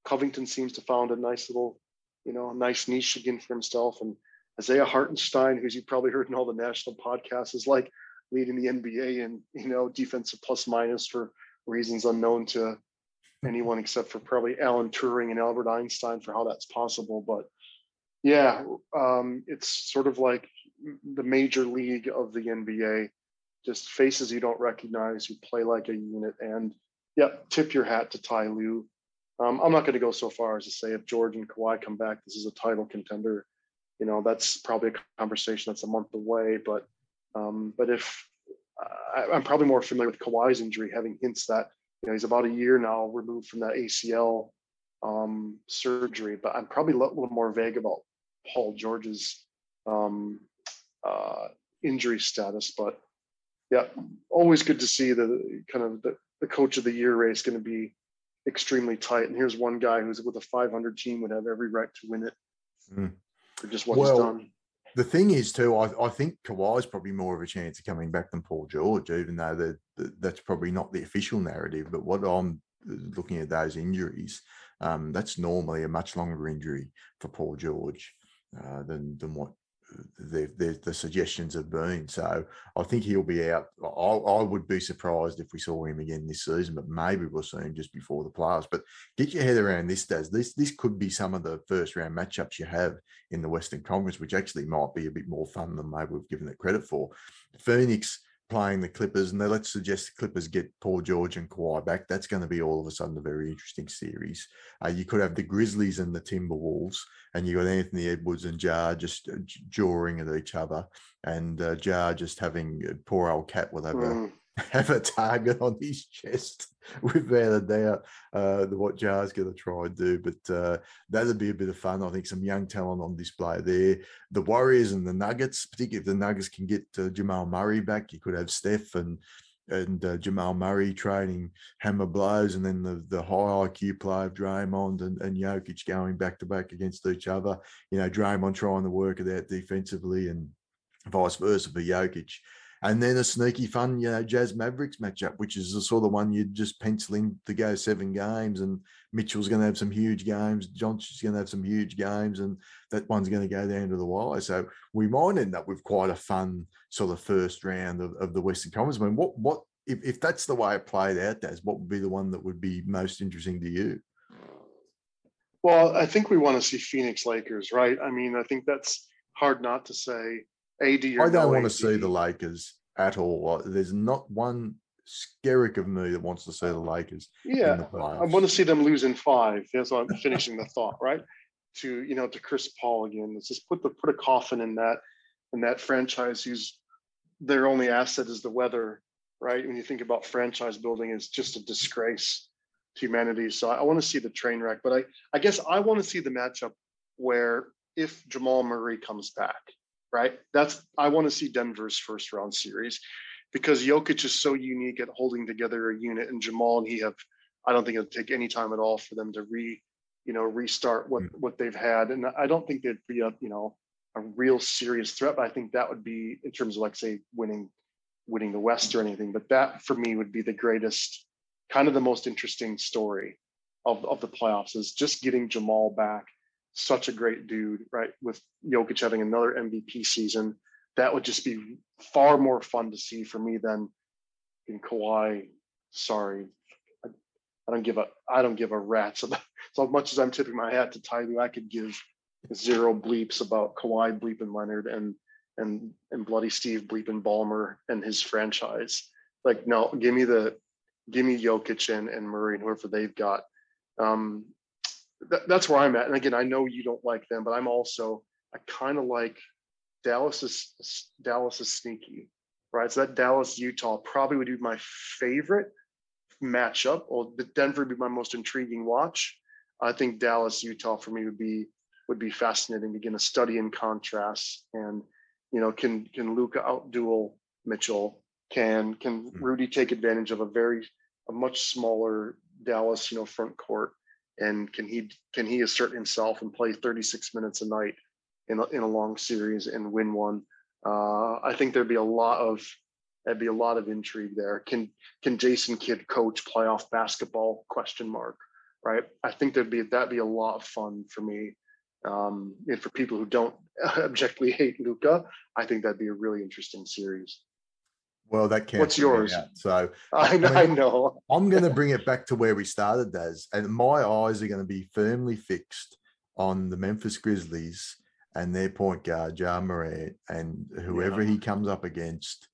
Covington seems to found a nice little, you know, nice niche again for himself. And Isaiah Hartenstein, who's you probably heard in all the national podcasts, is like leading the NBA in you know defensive plus minus for reasons unknown to anyone except for probably Alan Turing and Albert Einstein for how that's possible. But yeah, um, it's sort of like the major league of the NBA, just faces you don't recognize who play like a unit. And yeah, tip your hat to Ty Lue. Um, I'm not going to go so far as to say if George and Kawhi come back, this is a title contender. You know, that's probably a conversation that's a month away. But um, but if I, I'm probably more familiar with Kawhi's injury, having hints that you know he's about a year now removed from that ACL um, surgery. But I'm probably a little more vague about Paul George's um, uh, injury status. But yeah, always good to see the kind of the, the coach of the year race going to be extremely tight. And here's one guy who's with a 500 team would have every right to win it Mm. for just what Well, he's done. The thing is, too, I, I think Kawhi's probably more of a chance of coming back than Paul George, even though that that- that's probably not the official narrative. But what I'm uh, looking at those injuries, um, that's normally a much longer injury for Paul George uh, than than what the, the the suggestions have been. So I think he'll be out. I, I would be surprised if we saw him again this season, but maybe we'll see him just before the playoffs. But get your head around this, Daz. This this could be some of the first round matchups you have in the Western Conference, which actually might be a bit more fun than maybe we've given it credit for. Phoenix playing the Clippers, and let's suggest the Clippers get Paul George and Kawhi back. That's going to be all of a sudden a very interesting series. Uh, you could have the Grizzlies and the Timberwolves, and you got Anthony Edwards and Ja just uh, jawing at each other, and uh, Ja just having uh, poor old cat a Mm. *laughs* have a target on his chest without a doubt uh, what Ja's going to try and do. But uh, that'd be a bit of fun. I think some young talent on display there. The Warriors and the Nuggets, particularly if the Nuggets can get uh, Jamal Murray back, you could have Steph and and uh, Jamal Murray trading hammer blows, and then the the high IQ play of Draymond and, and Jokic going back to back against each other. You know, Draymond trying to work it out defensively and vice versa for Jokic. And then a sneaky fun, you know, Jazz Mavericks matchup, which is the sort of one you'd just pencil in to go seven games. And Mitchell's going to have some huge games. Johnson's going to have some huge games. And that one's going to go down to the wire. So we might end up with quite a fun sort of first round of, of the Western Conference. I mean, what, what, if, if that's the way it played out, Daz, what would be the one that would be most interesting to you? Well, I think we want to see Phoenix Lakers, right? I mean, I think that's hard not to say. AD or I don't no want to see the Lakers at all. There's not one skerrick of me that wants to see the Lakers Yeah, the I want to see them lose in five. That's why I'm *laughs* finishing the thought, right? To you know, to Chris Paul again. Let's just put the put a coffin in that in that franchise whose their only asset is the weather, right? When you think about franchise building, it's just a disgrace to humanity. So I, want to see the train wreck, but I I guess I want to see the matchup where if Jamal Murray comes back, right? That's I want to see Denver's first round series because Jokic is so unique at holding together a unit, and Jamal and he have. I don't think it'll take any time at all for them to re, you know, restart what Mm. what they've had, and I don't think they'd be a you know a real serious threat. But I think that would be in terms of like say winning winning the West or anything. But that for me would be the greatest, kind of the most interesting story of of the playoffs is just getting Jamal back. Such a great dude, right? With Jokic having another MVP season, that would just be far more fun to see for me than in Kawhi. Sorry, I, I don't give a I don't give a rat's about *laughs* so much as I'm tipping my hat to Ty Lue, I could give zero bleeps about Kawhi bleeping Leonard and and and Bloody Steve bleeping Ballmer and his franchise. Like, no, give me the give me Jokic and, and Murray and whoever they've got. Um, that, that's where I'm at. And again, I know you don't like them, but I'm also I kind of like Dallas is Dallas is sneaky, right? So that Dallas Utah probably would be my favorite matchup. Or the Denver would be my most intriguing watch. I think Dallas Utah for me would be would be fascinating. Again, a study in contrast, and you know, can can Luka outduel Mitchell? Can can Hmm. Rudy take advantage of a very a much smaller Dallas, you know, front court? And can he can he assert himself and play 36 minutes a night in a, in a long series and win one? Uh, I think there'd be a lot of there'd be a lot of intrigue there. Can can Jason Kidd coach playoff basketball? Question mark. Right. I think there'd be that'd be a lot of fun for me. Um, and for people who don't *laughs* objectively hate Luka, I think that'd be a really interesting series. Well, that counts. What's yours? out. So *laughs* I know. I know. I'm going *laughs* to bring it back to where we started, Daz, and my eyes are going to be firmly fixed on the Memphis Grizzlies and their point guard, Ja Morant, and whoever Yeah. he comes up against,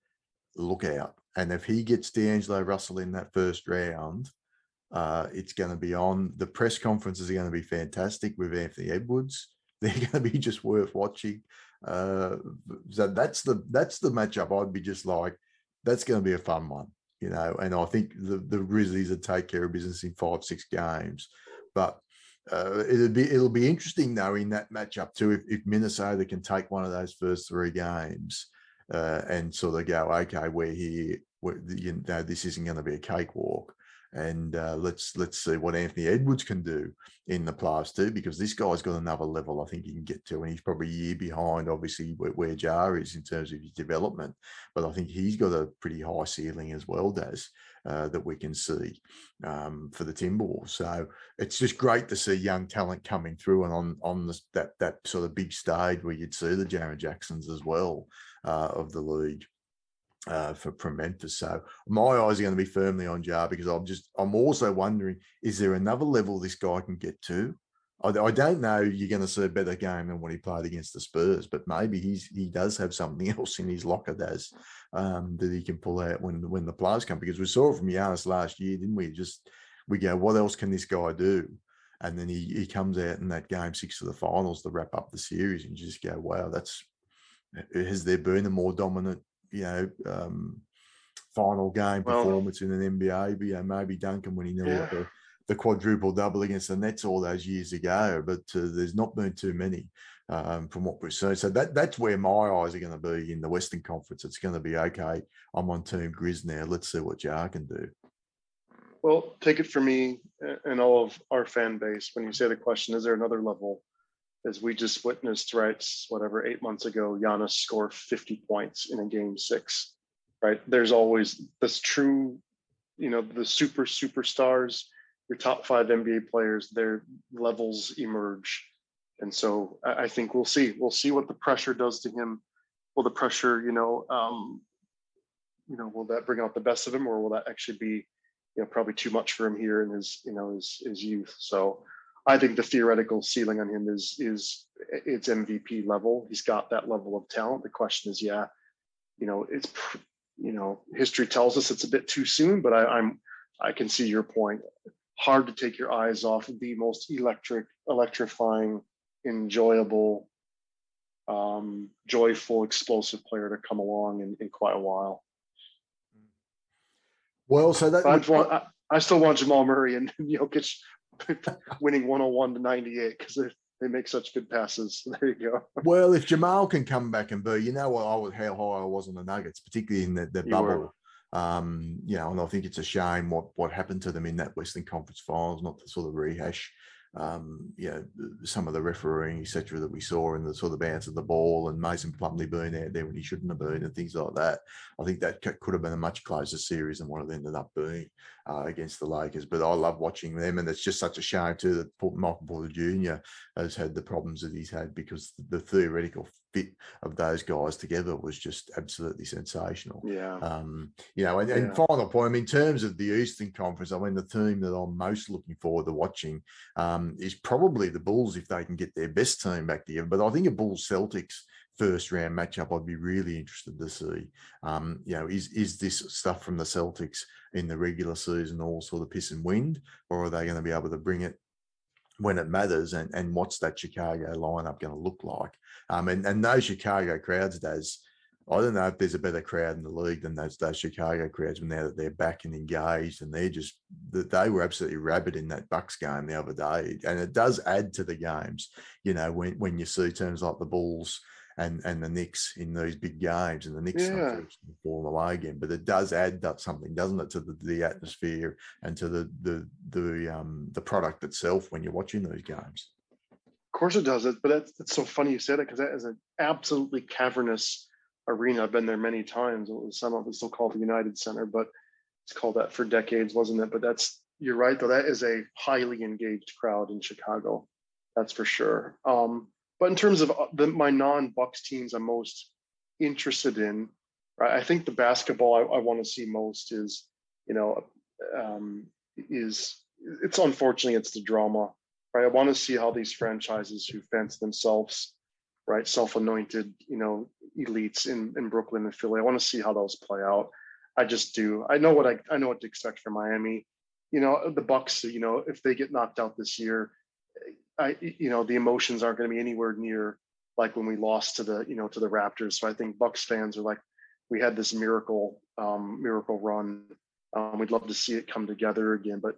look out. And if he gets D'Angelo Russell in that first round, uh, it's going to be on. The press conferences are going to be fantastic with Anthony Edwards. *laughs* They're going to be just worth watching. Uh, so that's the that's the matchup. I'd be just like, that's going to be a fun one, you know. And I think the the Grizzlies would take care of business in five six games, but uh, it'll be it'll be interesting though in that matchup too if, if Minnesota can take one of those first three games uh, and sort of go okay we're here we're, you know this isn't going to be a cakewalk and uh, let's let's see what Anthony Edwards can do in the playoffs too because this guy's got another level I think he can get to and he's probably a year behind obviously where, where Ja is in terms of his development but I think he's got a pretty high ceiling as well Daz uh, that we can see um, for the Timberwolves. So it's just great to see young talent coming through and on on this, that that sort of big stage where you'd see the Jaren Jacksons as well uh, of the league uh, for Memphis. So my eyes are going to be firmly on Ja because I'm just I'm also wondering is there another level this guy can get to? I, I don't know. You're going to see a better game than what he played against the Spurs, but maybe he's he does have something *laughs* else in his locker, does um, that he can pull out when when the players come. Because we saw it from Giannis last year, didn't we? Just we go, what else can this guy do? And then he he comes out in that game six of the finals to wrap up the series, and just go, wow, that's has there been a more dominant, you know, um, final game Well- performance in an NBA? But, you know, maybe Duncan when he nearly Yeah. the, the quadruple double against the Nets all those years ago, but uh, there's not been too many um, from what we've seen. So that that's where my eyes are going to be in the Western Conference. It's going to be okay. I'm on Team Grizz now. Let's see what Ja can do. Well, take it from me and all of our fan base. When you say the question, is there another level? As we just witnessed, right, whatever, eight months ago, Giannis scored 50 points in a game six, right? There's always this true, you know, the super superstars, your top five NBA players, their levels emerge. And so I, think we'll see. We'll see what the pressure does to him. Will the pressure, you know, um, you know, will that bring out the best of him, or will that actually be you know probably too much for him here in his you know his his youth so i think the theoretical ceiling on him is is it's mvp level. He's got that level of talent. The question is yeah you know it's you know history tells us it's a bit too soon but I, i'm i can see your point. Hard to take your eyes off of the most electric electrifying enjoyable um joyful explosive player to come along in, in quite a while. Well, so that I, want, I, I still want Jamal Murray and *laughs* Jokic *laughs* winning 101 to 98 because they, they make such good passes. *laughs* There you go. Well, if Jamal can come back and be, you know what, I was how high I was on the Nuggets, particularly in the, the You were. bubble. Um, you know, and I think it's a shame what what happened to them in that Western Conference Finals. Not to sort of rehash, um, you know, some of the refereeing, etc., that we saw and the sort of bounce of the ball and Mason Plumlee being out there when he shouldn't have been and things like that. I think that could have been a much closer series than what it ended up being uh, against the Lakers. But I love watching them, and it's just such a shame too that Michael Porter Jr. has had the problems that he's had because the theoretical fit of those guys together was just absolutely sensational. Yeah. Um, you know, and, and final point, I mean, in terms of the Eastern Conference, I mean, the team that I'm most looking forward to watching um, is probably the Bulls if they can get their best team back together. But I think a Bulls Celtics first round matchup, I'd be really interested to see. Um, you know, is is this stuff from the Celtics in the regular season all sort of piss and wind, or are they going to be able to bring it? when it matters and, and what's that Chicago lineup going to look like? Um, and, and those Chicago crowds, does I don't know if there's a better crowd in the league than those those Chicago crowds when now that they're back and engaged and they're just they were absolutely rabid in that Bucks game the other day. And it does add to the games, you know, when when you see teams like the Bulls and and the Knicks in these big games and the Knicks Yeah. falling away again. But it does add that something, doesn't it, to the, the atmosphere and to the the the um the product itself when you're watching those games. Of course it does it, but that's, that's so funny you said it because that is an absolutely cavernous arena. I've been there many times. It was some of it's still called the United Center, but it's called that for decades, wasn't it? But that's you're right though. That is a highly engaged crowd in Chicago. That's for sure. Um, but in terms of uh, the, my non-Bucks teams, I'm most interested in. right? I think the basketball I, I want to see most is, you know, um, is it's unfortunately it's the drama, right? I want to see how these franchises who fence themselves, right, self-anointed, you know, elites in in Brooklyn and Philly. I want to see how those play out. I just do. I know what I I know what to expect from Miami. You know, the Bucks. You know, if they get knocked out this year, I you know the emotions aren't going to be anywhere near like when we lost to the you know to the Raptors. So I think Bucks fans are like, we had this miracle um, miracle run. Um, we'd love to see it come together again, but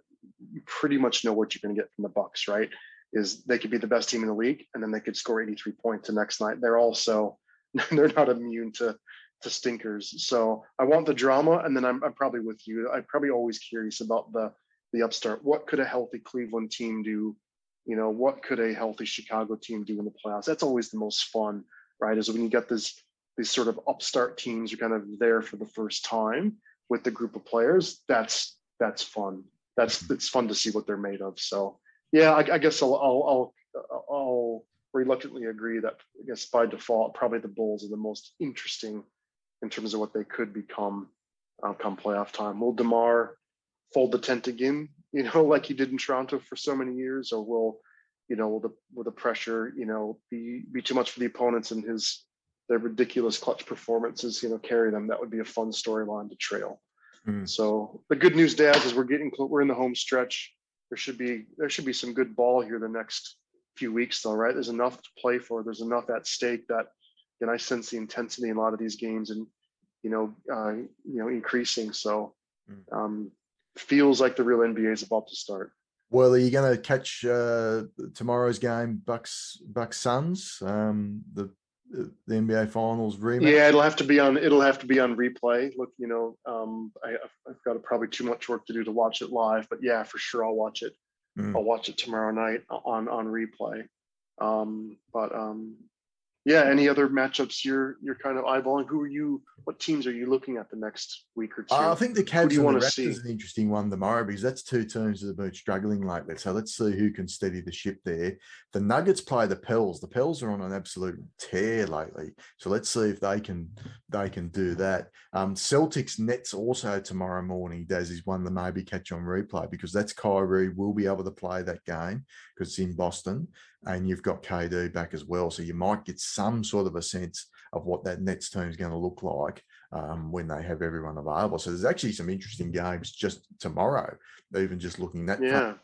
you pretty much know what you're going to get from the Bucks, right? Is they could be the best team in the league, and then they could score 83 points the next night. They're also *laughs* they're not immune to to stinkers. So I want the drama, and then I'm, I'm probably with you. I'm probably always curious about the the upstart. What could a healthy Cleveland team do? You know, what could a healthy Chicago team do in the playoffs? That's always the most fun, right? Is when you get this these sort of upstart teams are kind of there for the first time with the group of players. That's that's fun. That's it's fun to see what they're made of. So yeah, I, I guess I'll, I'll I'll I'll reluctantly agree that I guess by default probably the Bulls are the most interesting in terms of what they could become uh, come playoff time. Will Demar fold the tent again? You know, *laughs* like he did in Toronto for so many years, or will you know will the will the pressure you know be be too much for the opponents and his their ridiculous clutch performances you know carry them? That would be a fun storyline to trail. Mm. So the good news, Daz, is we're getting we're in the home stretch. There should be there should be some good ball here the next few weeks, though, right? There's enough to play for. There's enough at stake that, and I sense the intensity in a lot of these games, and you know, uh, you know, increasing. So, Mm. um, feels like the real NBA is about to start. Well, are you going to catch uh, tomorrow's game, Bucks Bucks Suns, um, the the NBA Finals rematch? Yeah, it'll have to be on. It'll have to be on replay. Look, you know, um, I, I've- I've got probably too much work to do to watch it live, but yeah, for sure, I'll watch it. Mm. I'll watch it tomorrow night on on replay. Um, but um, yeah, any other matchups you're you're kind of eyeballing? Who are you? What teams are you looking at the next week or two? Uh, I think the Cavs do you and the wanna Raptors see? is an interesting one tomorrow because that's two teams that have been struggling lately. So let's see who can steady the ship there. The Nuggets play the Pels. The Pels are on an absolute tear lately. So let's see if they can they can do that. Um, Celtics Nets also tomorrow morning. Daz is one that maybe catch on replay because that's Kyrie will be able to play that game because it's in Boston and you've got KD back as well. So you might get some sort of a sense of what that Nets team is going to look like um, when they have everyone available. So there's actually some interesting games just tomorrow, even just looking that yeah,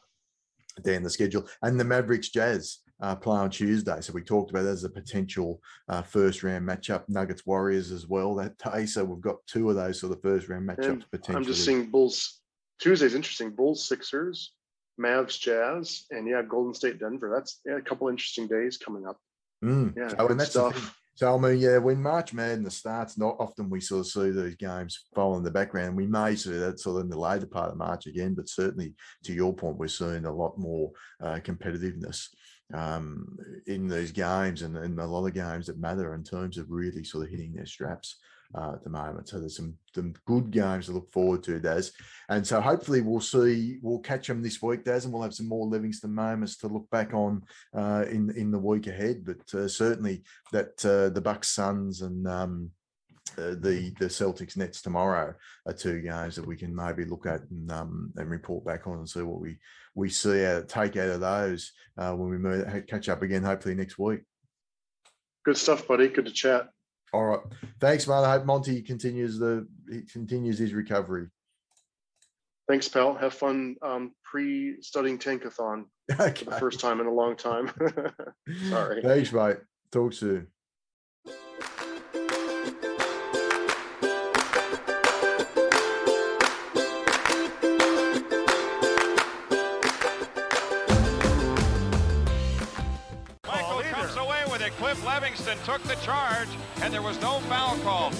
down the schedule. And the Mavericks Jazz uh, play on Tuesday. So we talked about that as a potential uh, first round matchup. Nuggets Warriors as well that day. So we've got two of those sort of first round matchups And potentially. I'm just seeing Bulls. Tuesday's interesting. Bulls, Sixers, Mavs, Jazz, and yeah, Golden State, Denver. That's yeah, a couple interesting days coming up. Mm. Yeah, so, good and that's stuff. So I mean, yeah, when March Madness starts, not often we sort of see these games fall in the background. We may see that sort of in the later part of March again, but certainly to your point, we're seeing a lot more uh, competitiveness um, in these games and in a lot of games that matter in terms of really sort of hitting their straps uh, at the moment. So there's some some good games to look forward to, Daz. And so hopefully we'll see we'll catch them this week, Daz, and we'll have some more Levingston moments to look back on uh, in in the week ahead. But uh, certainly that uh, the Bucks Suns and um, uh, the the Celtics Nets tomorrow are two games that we can maybe look at and um, and report back on and see what we we see out take out of those uh, when we move, catch up again hopefully next week. Good stuff, buddy. Good to chat. All right, thanks, man. I hope Monty continues the he continues his recovery. Thanks, pal. Have fun um, pre-studying Tankathon *laughs* okay. for the first time in a long time. *laughs* Sorry. Thanks, mate. Talk soon. Cliff Levingston took the charge, and there was no foul call.